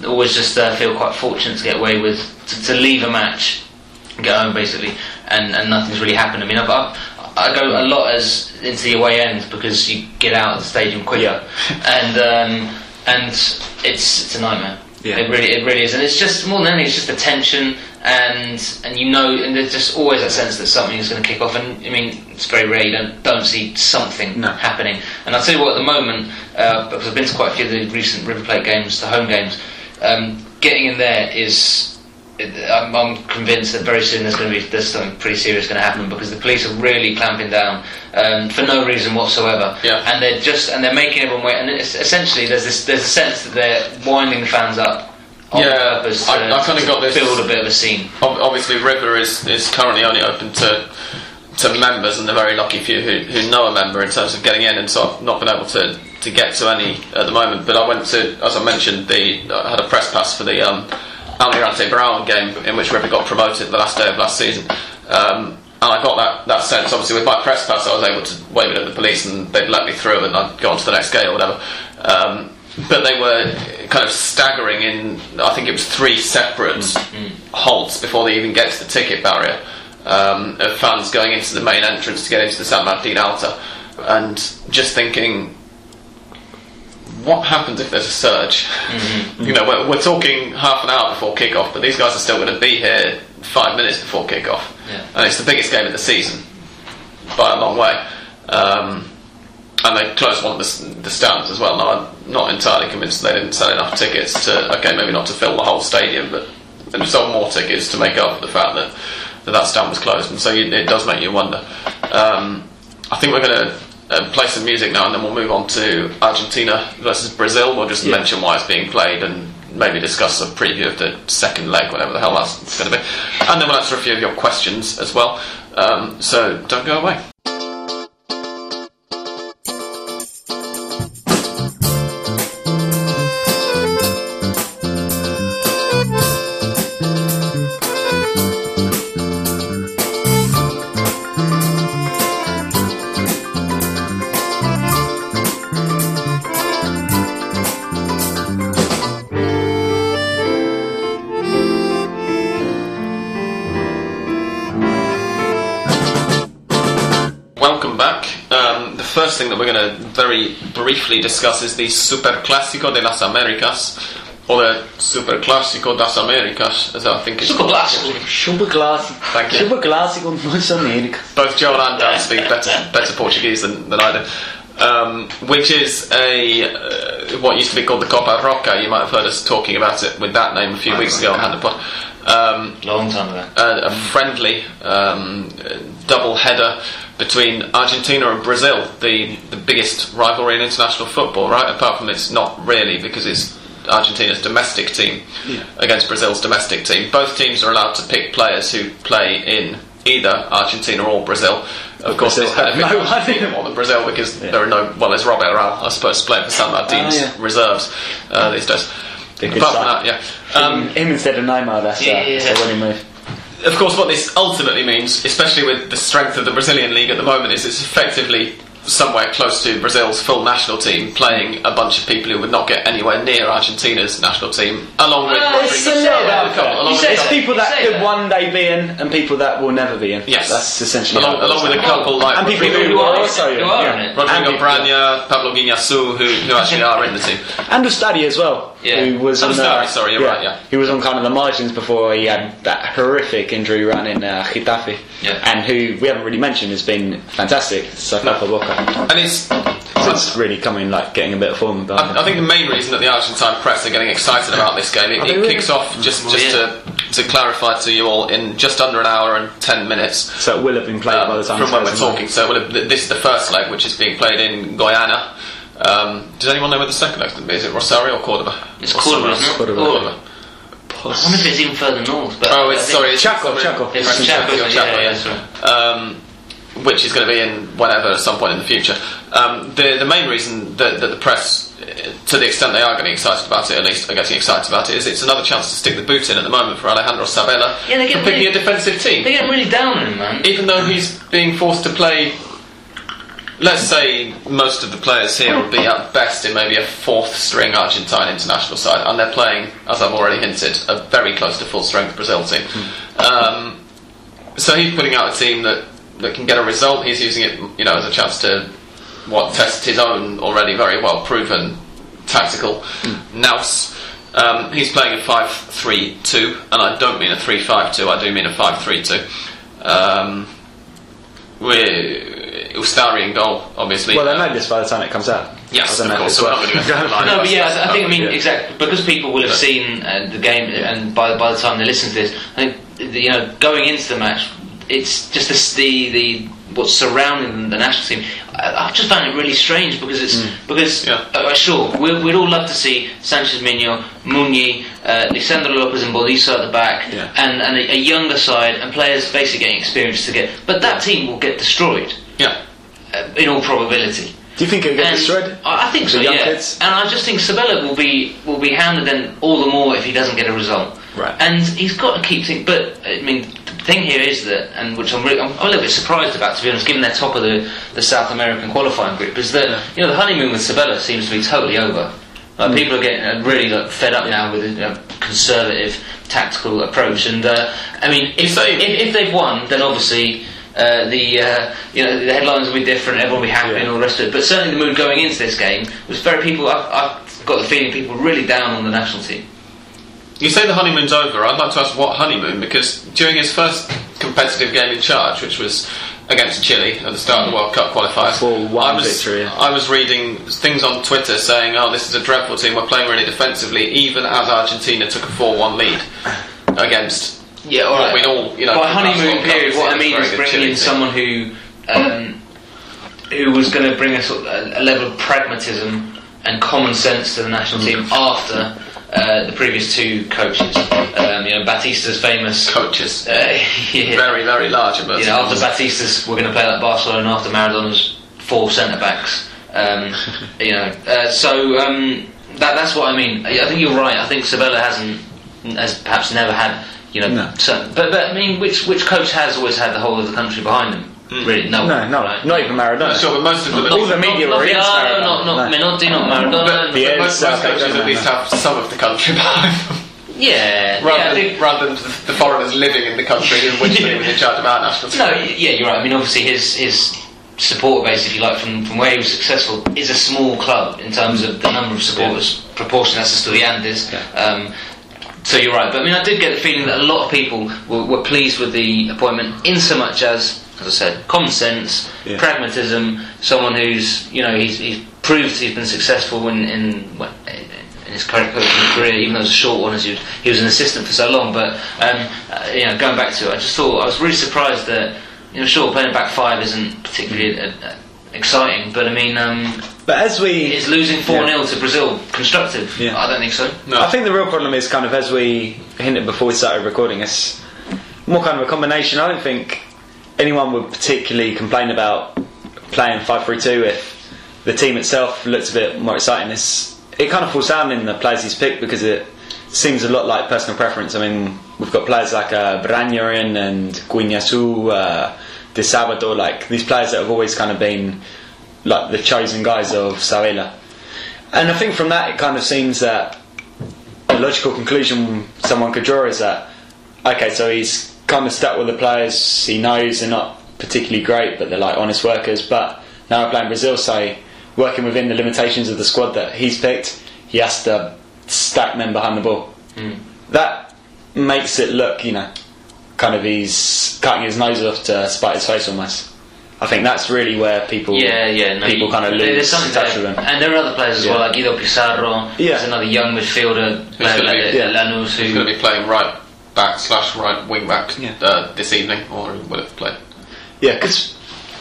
always just uh, feel quite fortunate to get away with to, to leave a match, go home basically, and, and nothing's really happened. I mean, I've, I've, I go a lot as into the away end because you get out of the stadium quicker, Yeah. and um, and it's it's a nightmare. Yeah. It really, it really is, and it's just more than anything, it's just the tension, and and you know, and there's just always that sense that something is going to kick off. And I mean, it's very rare you don't don't see something No. happening. And I'll tell you what, at the moment, uh, because I've been to quite a few of the recent River Plate games, the home games, um, getting in there is. I'm, I'm convinced that very soon there's going to be there's something pretty serious going to happen because the police are really clamping down um, for no reason whatsoever, Yeah. and they're just and they're making everyone wait. And it's, essentially, there's this there's a sense that they're winding the fans up on Yeah, purpose to, I- I kinda got this- build a bit of a scene. Obviously River is, is currently only open to to members and the very lucky few who, who know a member in terms of getting in and so I've not been able to, to get to any at the moment but I went to as I mentioned the I had a press pass for the um, Almirante Brown game in which River got promoted the last day of last season um, and I got that, that sense. Obviously, with my press pass, I was able to wave it at the police, and they'd let me through, and I'd go on to the next gate or whatever. Um, but they were kind of staggering in. I think it was three separate halts before they even get to the ticket barrier. Um, of fans going into the main entrance to get into the San Martin Alta, and just thinking, what happens if there's a surge? you know, we're, we're talking half an hour before kickoff, but these guys are still going to be here five minutes before kickoff, Yeah. and it's the biggest game of the season by a long way. Um, and they closed one of the, the stands as well. Now, I'm not entirely convinced they didn't sell enough tickets to, okay, maybe not to fill the whole stadium, but they sold more tickets to make up for the fact that that, that stand was closed. And so you, it does make you wonder. Um, I think we're going to uh, play some music now and then we'll move on to Argentina versus Brazil. We'll just Yeah. mention why it's being played and maybe discuss a preview of the second leg, whatever the hell that's going to be. And then we'll answer a few of your questions as well. Um, so don't go away. Briefly discuss is the Superclásico de las Américas, or the Superclásico das Américas, as I think it's Super called. classical. Super classic. Thank you. Super classic on Voice Both Joel and Dan speak better, better Portuguese than, than I do. Um, which is a uh, what used to be called the Copa Roca. You might have heard us talking about it with that name a few weeks ago on Hand of Pod. Um, Long time ago. a, a friendly um, double header between Argentina and Brazil, the, the biggest rivalry in international football, right? Apart from it's not really because it's Argentina's domestic team against Brazil's domestic team. Both teams are allowed to pick players who play in either Argentina or Brazil. Of course, Brazil benefits have no Argentina more than Brazil because there are no. Well, there's Robert Roberto, I suppose, playing for San Martin's Ah, yeah. reserves uh, these days. Apart from that, yeah. Um, him instead of Neymar, that's, uh, Yeah. that's a winning move. Of course, what this ultimately means, especially with the strength of the Brazilian league at the moment, is it's effectively somewhere close to Brazil's full national team playing a bunch of people who would not get anywhere near Argentina's national team, along with Well, It's a little bit couple, along You with say It's people that could that. one day be in and people that will never be in. Yes. That's essentially along, along with a couple like And people Rodrigo, who are in it, also who are yeah. in it. Rodrigo And people- Braña, Pablo Guiñazu, who, who actually are in the team. And Ustari as well, Yeah. who was And on Ustari, uh, sorry, you're right, yeah. He was on kind of the margins before he had that horrific injury run in uh, Getafe, Yeah. and who we haven't really mentioned has been fantastic. So No. Papa Boca. And it's. It's really coming like getting a bit of form about I, I think the main reason that the Argentine press are getting excited about this game, it, it really? kicks off just, Well, just yeah. to, to clarify to you all in just under an hour and ten minutes. so it will have been played by the time from when we're goes on. talking. So well, th- this is the first leg, which is being played in Goiânia. Um, does anyone know where the second leg's going to be? Is it Rosario or Cordoba? It's Or Cordoba, somewhere isn't? Cordoba. Cordoba. I wonder if it's even further north. But Oh, it's sorry, it's Chaco, it's- Chaco. It's It's Chaco, Chaco, yeah, Chaco, yeah, yeah. that's right. um, which is going to be in whenever at some point in the future. Um, the the main reason that, that the press, uh, to the extent they are getting excited about it, at least are getting excited about it, is it's another chance to stick the boot in at the moment for Alejandro Sabella Yeah, they get for picking really- a defensive team, They're getting really down on him, man. even though he's being forced to play. Let's say most of the players here would be at best in maybe a fourth string Argentine international side, and they're playing, as I've already hinted, a very close to full strength Brazil team. Um, so he's putting out a team that, that can get a result. He's using it, you know, as a chance to what test his own already very well proven tactical nous. Um, he's playing a 5-3-2, and I don't mean a 3-5-2. I do mean a 5-3-2. Um, with Ustari in goal, obviously. Well, they know this by the time it comes out. Yes, of course. if So we're not going to go through the line. No, but yeah, I, I think I mean Yeah. exactly because people will have seen uh, the game, and by by the time they listen to this, I think you know going into the match, it's just this, the the what's surrounding the national team. I, I just found it really strange because it's because Yeah. uh, sure we, we'd all love to see Sanchez Miño, Mugni, uh, Lisandro Lopez, and Boliso at the back, Yeah. and and a, a younger side and players basically getting experience to get. But that team will get destroyed Yeah. uh, in all probability. Do you think it'll get And destroyed? I I think so. young Yeah, kids? and I just think Sabella will be will be handed then all the more if he doesn't get a result. Right. And he's got to keep thinking. But I mean, the thing here is that, and which I'm, really, I'm, a little bit surprised about, to be honest, given they're top of the, the South American qualifying group, is that you know the honeymoon with Sabella seems to be totally over. Like, Hmm. People are getting uh, really like, fed up now with a you know, conservative tactical approach, and uh, I mean, if, say- if, if they've won, then obviously. Uh, the uh, you know the headlines will be different. Everyone will be happy Yeah. and all the rest of it. But certainly the mood going into this game was very people. I've, I've got the feeling people were really down on the national team. You say the honeymoon's over. I'd like to ask what honeymoon, because during his first competitive game in charge, which was against Chile at the start of the World Cup qualifiers, 4-1 I was, victory, yeah. I was reading things on Twitter saying, "Oh, this is a dreadful team. We're playing really defensively," even as Argentina took a four-one lead against. Yeah, all we'd all, you know, By honeymoon period, what I mean is bringing Chile in team. someone who um, who was going to bring a, sort of, a, a level of pragmatism and common sense to the national team after uh, the previous two coaches. Um, you know, Batista's famous. coaches. Uh, yeah. Very, very large. But You know, after Batista's, we're going to play like Barcelona. After Maradona's four centre backs. Um, you know, uh, so um, that, that's what I mean. I think you're right. I think Sabella hasn't, has perhaps never had, you know, No. so, but but I mean, which which coach has always had the whole of the country behind them? Really, no, No, one, no, right? not even Maradona. sure, but most of them. All the media not, were not against Fialo, Maradona. not not No. Menotti, not Maradona. But, Yeah, but most, it's, most coaches at least have some of the country behind them. yeah, Rather, yeah, than, think- rather than the foreigners living in the country in which they were in charge of our national team. No, yeah, you're right. I mean, obviously, his his supporter base, if you like, from, from where he was successful, is a small club in terms of the number of supporters, proportion as Estudiantes. Um, so you're right, but I mean, I did get the feeling that a lot of people were, were pleased with the appointment, in so much as, as I said, common sense, Yeah. pragmatism, someone who's you know he's, he's proved he's been successful in in, well, in his current coaching career, even though it was a short one, as he was, he was an assistant for so long. But um, uh, you know, going back to it, I just thought I was really surprised that you know, sure, playing back five isn't particularly uh, uh, exciting, but I mean, um, But as we, is losing four 0 to Brazil constructive? Yeah. I don't think so. No. I think the real problem is kind of as we hinted before we started recording, it's more kind of a combination. I don't think anyone would particularly complain about playing five three two if the team itself looks a bit more exciting. It's, it kind of falls down in the players he's picked because it seems a lot like personal preference. I mean, we've got players like uh, Branyarin and Guiñazu, uh, De like these players that have always kind of been like the chosen guys of Sabella. And I think from that it kind of seems that a logical conclusion someone could draw is that okay, so he's kind of stuck with the players he knows they're not particularly great, but they're like honest workers. But now playing Brazil, say working within the limitations of the squad that he's picked, he has to stack men behind the ball. Mm. That makes it look, you know, kind of he's cutting his nose off to spite his face almost. I think that's really where people Yeah, yeah. No, people you- kind of there- lose There's something touch there. with them. And there are other players as Yeah. well, like Guido Pizarro. Yeah. There's another young midfielder, gonna be- yeah. Lanús, He's who going to be playing right back slash right wing back Yeah. uh, this evening, or will it play? Yeah, because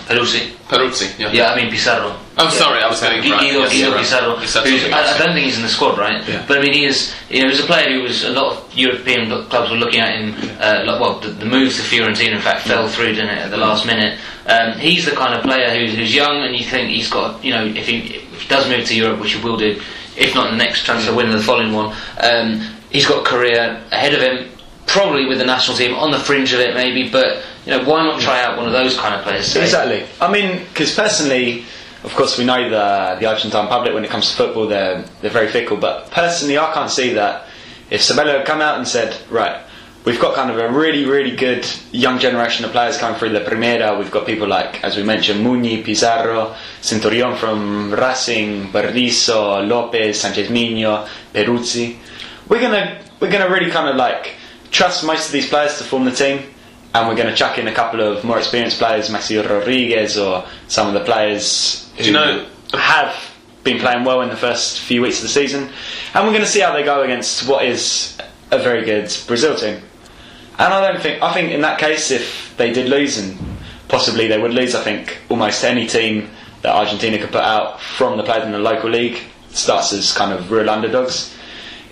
Peruzzi. Peruzzi, yeah. Yeah, I mean Pizarro. I'm oh, sorry, I was getting it right. Guido, Yes, Guido you're right. Pizarro. Who's- I, I don't think he's in the squad, right? Yeah. But I mean, he is. You know, he was a player who was a lot of European clubs were looking at him. Uh, like, well, the, the move to Fiorentina, in fact, fell through, didn't it, at the last minute? Um, he's the kind of player who's, who's young, and you think he's got. You know, if he, if he does move to Europe, which he will do, if not in the next transfer window, the following one, um, he's got a career ahead of him. Probably with the national team on the fringe of it, maybe. But you know, why not try out one of those kind of players? say? Exactly. I mean, because personally, of course, we know the the Argentine public when it comes to football, they're they're very fickle. But personally, I can't see that if Sabella had come out and said, right, we've got kind of a really really good young generation of players coming through the Primera. We've got people like, as we mentioned, Mugni, Pizarro, Centurion from Racing, Berrizo, Lopez, Sanchez Miño, Peruzzi. We're gonna we're gonna really kind of like trust most of these players to form the team and we're going to chuck in a couple of more experienced players, Maxi Rodriguez or some of the players who you know- have been playing well in the first few weeks of the season, and we're going to see how they go against what is a very good Brazil team. And I don't think I think in that case, if they did lose, and possibly they would lose, I think almost any team that Argentina could put out from the players in the local league starts as kind of real underdogs.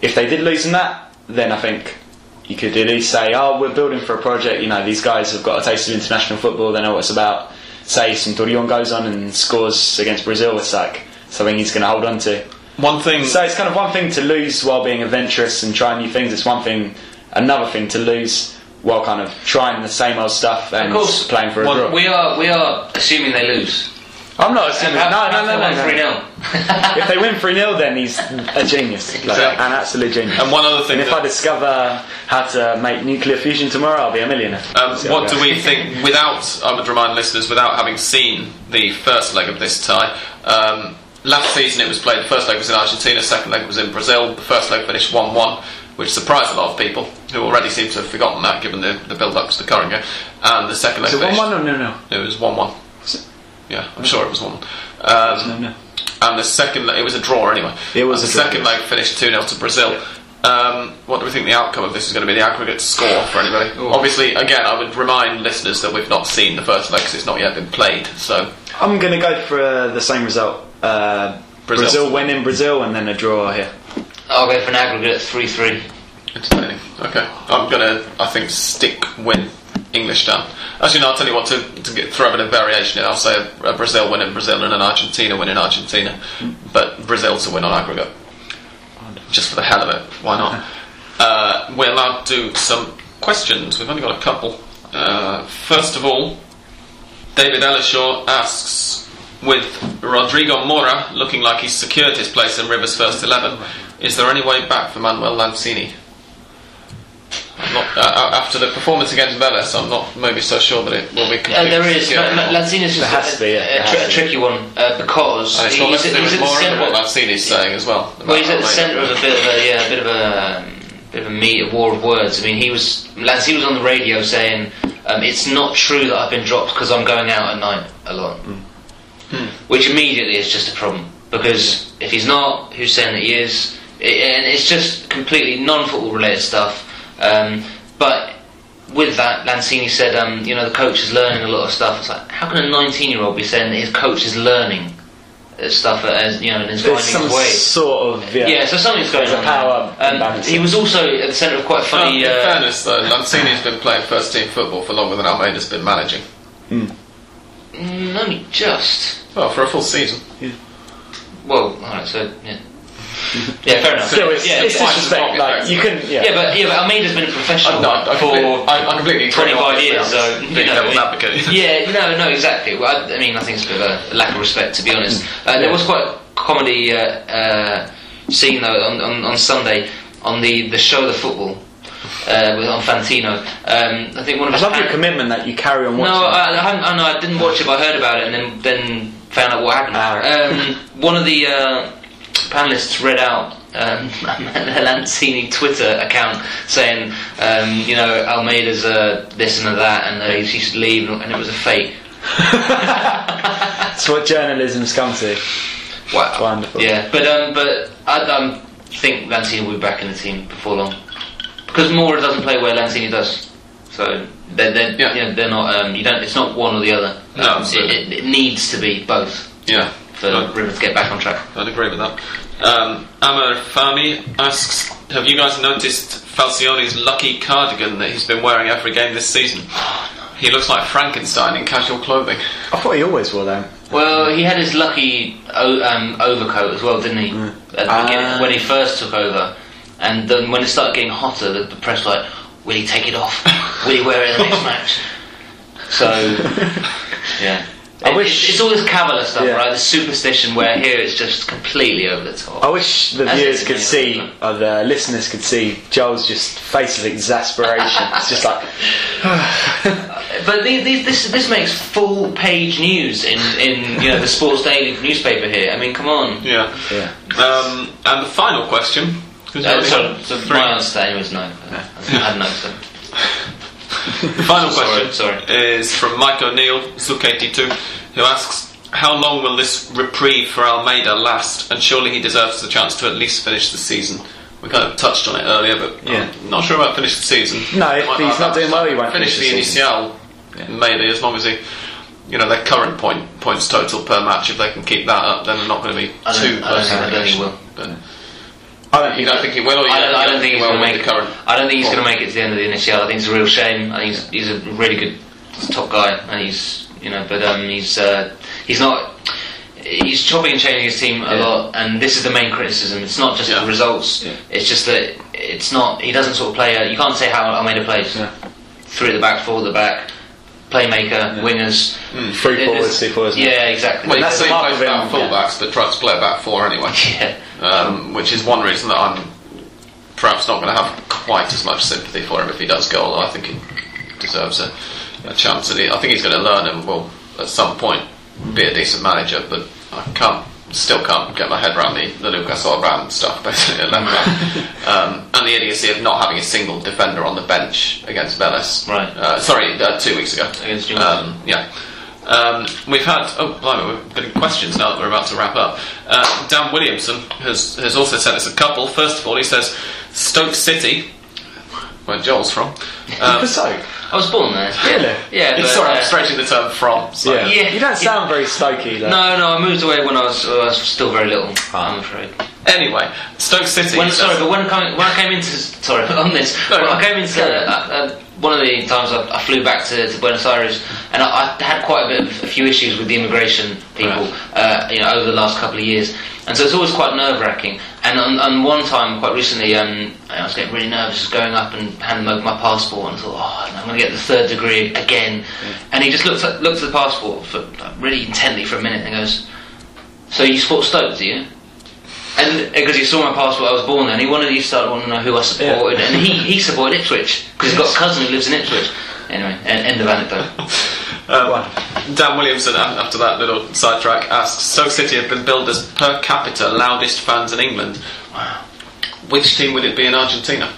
If they did lose in that, then I think you could at least say, oh, we're building for a project. You know, these guys have got a taste of international football. They know what it's about. Say Centurion goes on and scores against Brazil. It's like something he's going to hold on to. One thing. So it's kind of one thing to lose while being adventurous and trying new things. It's one thing another thing to lose while kind of trying the same old stuff and Of course, playing for a Well, draw. we are we are assuming they lose. I'm not assuming. No, no, no, no, no. 3-0. if they win 3 0, then he's a genius. Like, Exactly. An absolute genius. And one other thing And if that- I discover how to make nuclear fusion tomorrow, I'll be a millionaire. Um, See how what it do goes. we think? Without, I would remind listeners, without having seen the first leg of this tie, um, last season it was played. The first leg was in Argentina, second leg was in Brazil. The first leg finished one-one, which surprised a lot of people who already seem to have forgotten that, given the, the build-up to the current game. And the second leg Is it 1 finished. 1 or no, no? It was one-one. Is it- Yeah, I'm sure it was one-one. Um, No, no. and the second it was a draw anyway. It was And a the draw, second yes. leg finished two 0 to Brazil. Um, what do we think the outcome of this is going to be? The aggregate score for anybody? Obviously, again, I would remind listeners that we've not seen the first leg because it's not yet been played. So I'm going to go for uh, the same result. Uh, Brazil. Brazil. win in Brazil and then a draw here. I'll go for an aggregate three three. entertaining. Okay, I'm going to I think stick win English down. Actually, no, I'll tell you what to, to get, throw a bit of variation in. I'll say a, a Brazil win in Brazil and an Argentina win in Argentina, but Brazil to win on aggregate. Just for the hell of it, why not? Uh, we'll now do some questions. We've only got a couple. Uh, first of all, David Ellishaw asks, with Rodrigo Mora looking like he's secured his place in Rivers' first eleven, is there any way back for Manuel Lanzini? I'm not, uh, uh, after the performance against Vélez, I'm not maybe so sure that it will be Uh, there is. secure. Ma- Ma- Lanzini's just has a, to be, yeah, a, there tri- a tricky one uh, because And it's he's, got less to he's do at the Mora than centre- what Lanzini's saying as well. Well, he's at the centre of a bit of a yeah, a bit of a um, bit of a meat, a war of words. I mean, he was Lanzini was on the radio saying um, it's not true that I've been dropped because I'm going out at night a lot, which immediately is just a problem because if he's not, who's saying that he is? I and it's just completely non-football related stuff. Um, but with that, Lanzini said, um, you know, the coach is learning a lot of stuff. It's like, how can a 19-year-old be saying that his coach is learning uh, stuff as you know, and is There's finding some his way? sort of. Yeah. Yeah, so something's going There's a on. power there. Um, he was also at the centre of quite a Well, funny. in uh, fairness, though, Lanzini's been playing first team football for longer than Almeyda's been managing. mm, only just. Well, for a full season. Yeah. Well, alright, so yeah, yeah, fair enough. Still, it's, yeah, it's quite disrespect. strong, Like, you can. Yeah. yeah, but yeah, but Almeyda's been a professional I, no, I, I, for completely, I, I completely 25 years, so you know, it- advocate. yeah, no, no, exactly. Well, I, I mean, I think it's a bit of a lack of respect, to be honest. Uh, there was quite a comedy uh, uh, scene though on, on, on Sunday on the, the show The Football uh, with on Fantino. Um, I think one of I his love your commitment that you carry on watching. No, I, I, I, no, I didn't watch it, but I heard about it and then, then found out what happened. Ah, right. Um, one of the uh, panelists read out um, Lanzini Twitter account saying, um, you know, Almeyda's a this and a that, and uh, he should leave, and it was a fake. That's what journalism's come to. Wow. Wonderful. Yeah, but um, but I um, think Lanzini will be back in the team before long because Mora doesn't play where Lanzini does. So they're, they're, Yeah. you know, they're not. Um, you don't. It's not one or the other. No, it, it, it needs to be both Yeah. For I'd, River to get back on track. I'd agree with that. Um, Amar Fami asks, have you guys noticed Falcioni's lucky cardigan that he's been wearing every game this season? He looks like Frankenstein in casual clothing. I thought he always wore them. Well, he had his lucky o- um, overcoat as well, didn't he? At the beginning, when he first took over, and then when it started getting hotter, the, the press were like, "Will he take it off? Will he wear it in the next match?" So, yeah. I It- wish- it's, it's all this Kabbalah stuff, Yeah. right? The superstition where here it's just completely over the top. I wish the As viewers could see, or the listeners could see, Joel's just face of exasperation. it's just like, But these, these, this this makes full page news in, in you know the Sports Daily newspaper here. I mean, come on. Yeah. yeah. Um, and the final question. Uh, so, so my answer was no. I had no. So. The final question sorry. is from Mike O'Neill, Zook82, who asks, How long will this reprieve for Almeyda last? And surely he deserves the chance to at least finish the season. We kind of touched on it earlier, but Yeah. I'm not sure about finish the season. No, if he's not doing well, he won't finish finish the the season. initial. Maybe as long as he, you know, their current point points total per match. If they can keep that up, then they're not going to be I don't- too I don't close. think- to I don't think he relegation. will. But I don't you think don't think he will, or you I don't, I don't think he's well going to make the current. I don't think he's going to make it to the end of the initial. I think it's a real shame. I think he's, he's a really good top guy, and he's you know, but um, he's uh, he's not. He's chopping and changing his team a Yeah. lot, and this is the main criticism. It's not just Yeah. the results. Yeah. It's just that it's not. He doesn't sort of play. A, you can't say how Almeyda plays. Yeah. Three at the back, four at the back, playmaker, wingers. Three forwards, two forwards. Yeah, exactly. Well, that's that's the he mark plays of down him, yeah. fullbacks, but tries to play a back four anyway. yeah. Um, which is one reason that I'm perhaps not going to have quite as much sympathy for him if he does go. Although I think he deserves a, a chance. And he, I think he's going to learn and will at some point be a decent manager. But I can't, still can't get my head around the, the Lucas Orban stuff basically at left back. um, and the idiocy of not having a single defender on the bench against Vélez. Right. Uh, sorry, uh, two weeks ago. Against Newcastle. Um, yeah. Um, we've had oh blimey, we're getting questions now that we're about to wrap up. Uh, Dan Williamson has has also sent us a couple. First of all, he says Stoke City, where Joel's from. Um, so, I was born there. Really? Yeah. But, sorry, uh, I'm stretching the term from. So. yeah. Yeah. you don't sound very stokey. Like. No, no. I moved away when I was, I was still very little. I'm afraid. Anyway, Stoke City. When, sorry, but when, coming, when I came into sorry on this, No, when no, I came into uh, uh, one of the times I, I flew back to, to Buenos Aires, and I, I had quite a bit of a few issues with the immigration people, Right. uh, you know, over the last couple of years, and so it's always quite nerve wracking. And on, on one time, quite recently, um, I was getting really nervous, just going up and handing over my passport, and I thought, oh, I'm going to get the third degree again. And he just looked at, looked at the passport for really intently for a minute, and goes, "So you support Stoke, do you?" And because he saw my passport, I was born there, and he wanted he started wanting to know who I supported, and he, he supported Ipswich because he's got a cousin who lives in Ipswich. Anyway, en- end of anecdote. Um, Dan Williamson, after that little sidetrack, asks Stoke City have been billed as per capita loudest fans in England. Wow. Which team would it be in Argentina?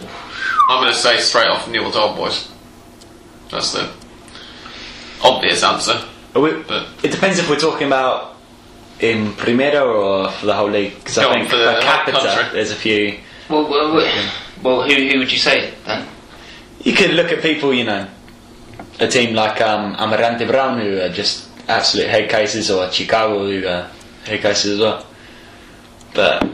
I'm going to say straight off Newell's Old Boys. That's the obvious answer. Are we- But it depends if we're talking about in Primera or for the whole league. Because I think per capita, country. there's a few. Well, well, well, well who, who would you say then? You could look at people, you know, a team like um, Almirante Brown who are just absolute head cases, or Chicago who are head cases as well. But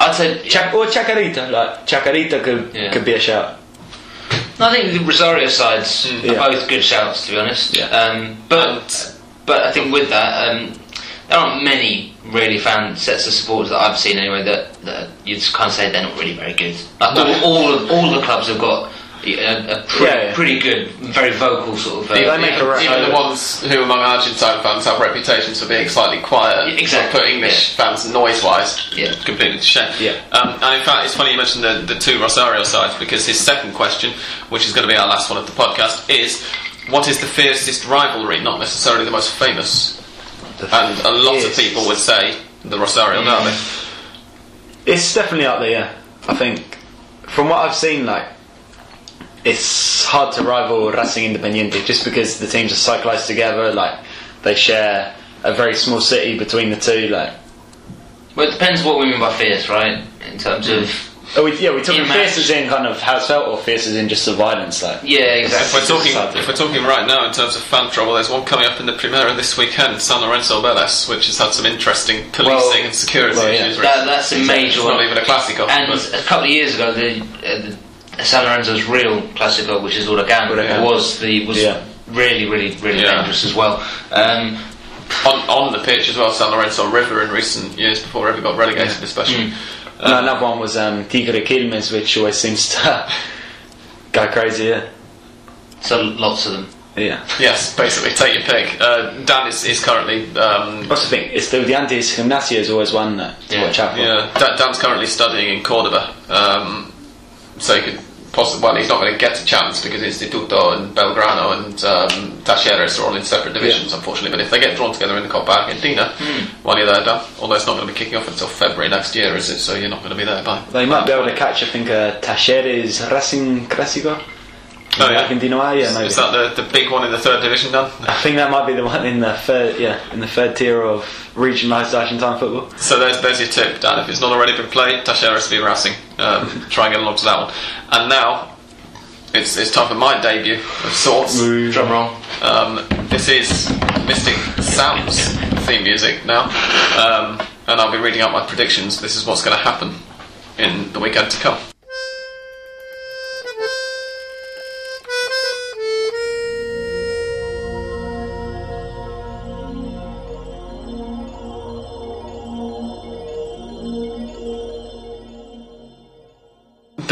I'd say. Chac- or Chacarita, like Chacarita could Yeah. could be a shout. I think the Rosario sides are Yeah. both good shouts, to be honest. Yeah. Um, but And- but I think with that, um, there aren't many really fan sets of supporters that I've seen anyway that, that you just can't say they're not really very good. Like, all, all of all the clubs have got a, a pretty, Yeah, yeah. pretty good, very vocal sort of. Uh, They make a even, the ones who among Argentine fans have reputations for being slightly quiet, Yeah, exactly, put English fans noise-wise Yeah. completely to shame. Yeah. Um, and in fact, it's funny you mentioned the, the two Rosario sides because his second question, which is going to be our last one of the podcast, is what is the fiercest rivalry? Not necessarily the most famous. And a lot of people would say the Rosario mm. Derby. It's definitely up there. Yeah, I think from what I've seen, like it's hard to rival Racing Independiente just because the teams are so close together. Like they share a very small city between the two. Like Well, it depends what we mean by fierce, right? In terms of oh, we, yeah, we're talking In fierce in kind of how it's felt, or fierce as in just the violence. Like yeah, If exactly. we're talking, if we're talking right now in terms of fan trouble, there's one coming up in the Primera this weekend, San Lorenzo Vélez, which has had some interesting policing Well- and security well, yeah. issues. That, that's a major it's one. not even a classico. And but- a couple of years ago, the, uh, the San Lorenzo's real Classico, which is Huracan, Huracan. was the was Yeah. really, really, really Yeah. dangerous as well. Um, on, on the pitch as well, San Lorenzo River in recent years before it ever got relegated, especially. And another one was um, Tigre Quilmes, which always seems to go crazy. Yeah, so lots of them. yeah. Yes, basically, take your pick. Uh, Dan is, is currently um, I also think Estudiantes Gimnasia is always one that to Yeah. watch out for. yeah, Dan, Dan's currently studying in Cordoba, um, so he could possibly. Well, he's not going to get a chance because Instituto and Belgrano and um, Talleres are all in separate divisions, unfortunately. But if they get drawn together in the Copa Argentina, while you're there, Dan, although it's not going to be kicking off until February next year, is it? So you're not going to be there by. They might be able to catch, I think, uh, Talleres Racing Clásico. Oh, yeah. Argentina, yeah, maybe. Is that the, the big one in the third division, Dan? I think that might be the one in the third, yeah, in the third tier of regionalised Argentine football. So there's there's your tip, Dan. If it's not already been played, Talleres v Racing. Um, try and get along to that one. And now it's it's time for my debut of sorts. Drum roll. Um, this is Mystic Sam's theme music now, um, and I'll be reading out my predictions. This is what's going to happen in the weekend to come.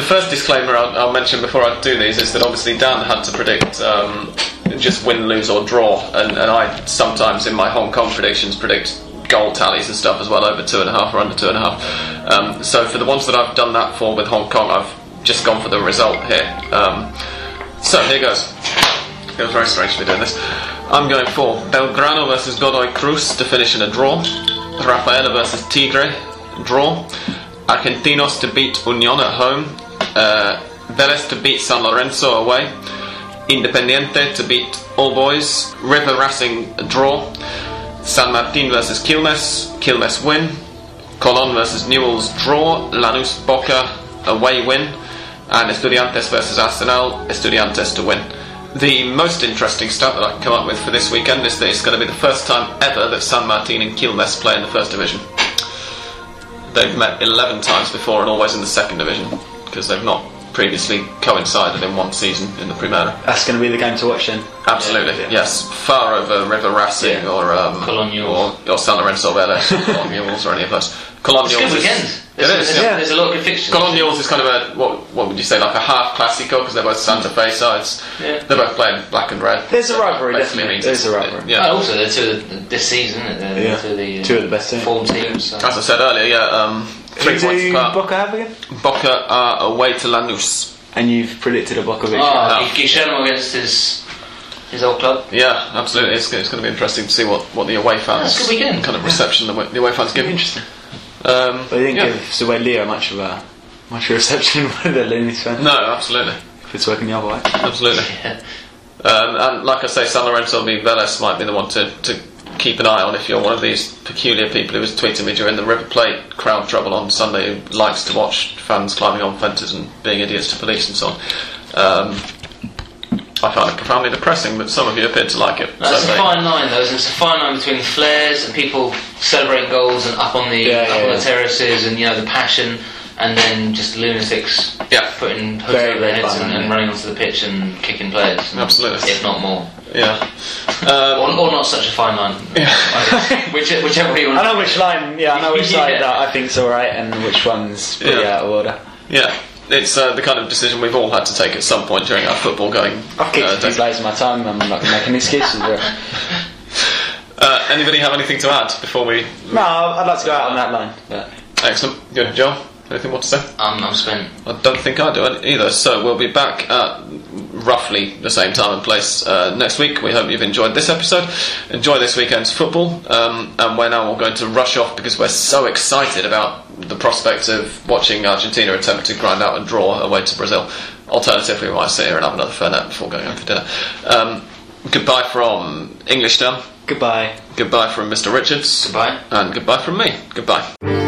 First disclaimer I'll, I'll mention before I do these is that obviously Dan had to predict um, just win, lose, or draw, and, and I sometimes in my Hong Kong predictions predict goal tallies and stuff as well, over two and a half or under two and a half. Um, so for the ones that I've done that for with Hong Kong, I've just gone for the result here. Um, so here goes. It feels very strange to be doing this. I'm going for Belgrano versus Godoy Cruz to finish in a draw. Rafaela versus Tigre, draw. Argentinos to beat Union at home. Uh, Vélez to beat San Lorenzo away. Independiente to beat All Boys. River Racing draw. San Martin versus Quilmes. Quilmes win. Colon versus Newell's draw. Lanús Boca away win. And Estudiantes versus Arsenal. Estudiantes to win. The most interesting stat that I can come up with for this weekend is that it's going to be the first time ever that San Martin and Quilmes play in the first division. They've met 11 times before and always in the second division because they've not previously coincided in one season in the Primera. That's going to be the game to watch then. Absolutely, Yeah. yes. Far over River Racing Yeah. or, um, Colonials. or or San Lorenzo Vélez or Colonials or any of those. Colonials It's good is- weekend. It There's, is, there's, yeah. there's a lot of good fixtures. Colonials is kind of a what what would you say like a half classico because they're both Santa Fe sides. Yeah. They're both playing black and red. There's a rivalry, Basically definitely. means There's a it's- rivalry. Yeah. Oh, also, they're two of the, this season. They're Yeah. two of the, uh, Two of the best teams. form teams. So. As I said earlier, yeah, um, three Who points do. Boca have again? Boca are away to Lanús. And you've predicted a Boca victory. Oh, No. Guillermo against his his old club. Yeah, absolutely. It's, it's going to be interesting to see what, what the away fans That's a good kind of reception the, the away fans give. Interesting. Um, But they didn't yeah. give Sued Leo much of a much of a reception with the Looney's fans. No, absolutely, If it's working the other way. absolutely. Yeah. Um, and like I say, San Lorenzo v Vélez might be the one to, to keep an eye on if you're one of these peculiar people who was tweeting me during the River Plate crowd trouble on Sunday who likes to watch fans climbing on fences and being idiots to police and so on. Um, I find it profoundly depressing, but some of you appear to like it. That's So a they- fine line, though. isn't it? It's a fine line between flares and people celebrating goals and up on the Yeah, up yeah, on yeah. the terraces and you know the passion, and then just lunatics Yeah. putting hoods Very, over their heads and, and running onto the pitch and kicking players. Absolutely. if not more, Yeah. or, Um, or not such a fine line. Which, whichever you want. I know which line, yeah, I know which side Yeah. that I think's alright and which one's pretty Yeah. out of order. yeah. It's uh, the kind of decision we've all had to take at some point during our football going. I've kicked uh, a few days. players in my time, I'm not going to make any excuses. Uh, anybody have anything to add before we? no, I'd like to go out on that line. But Excellent. Good, Joe. Anything more to say? I'm, I'm spent. I don't think I do either. So we'll be back at roughly the same time and place uh, next week. We hope you've enjoyed this episode. Enjoy this weekend's football. Um, and we're now all going to rush off because we're so excited about the prospect of watching Argentina attempt to grind out a draw away to Brazil. Alternatively, we might sit here and have another Fernet before going home for dinner. Um, goodbye from English Dan. goodbye. Goodbye from Mr. Richards. Goodbye. And goodbye from me. Goodbye.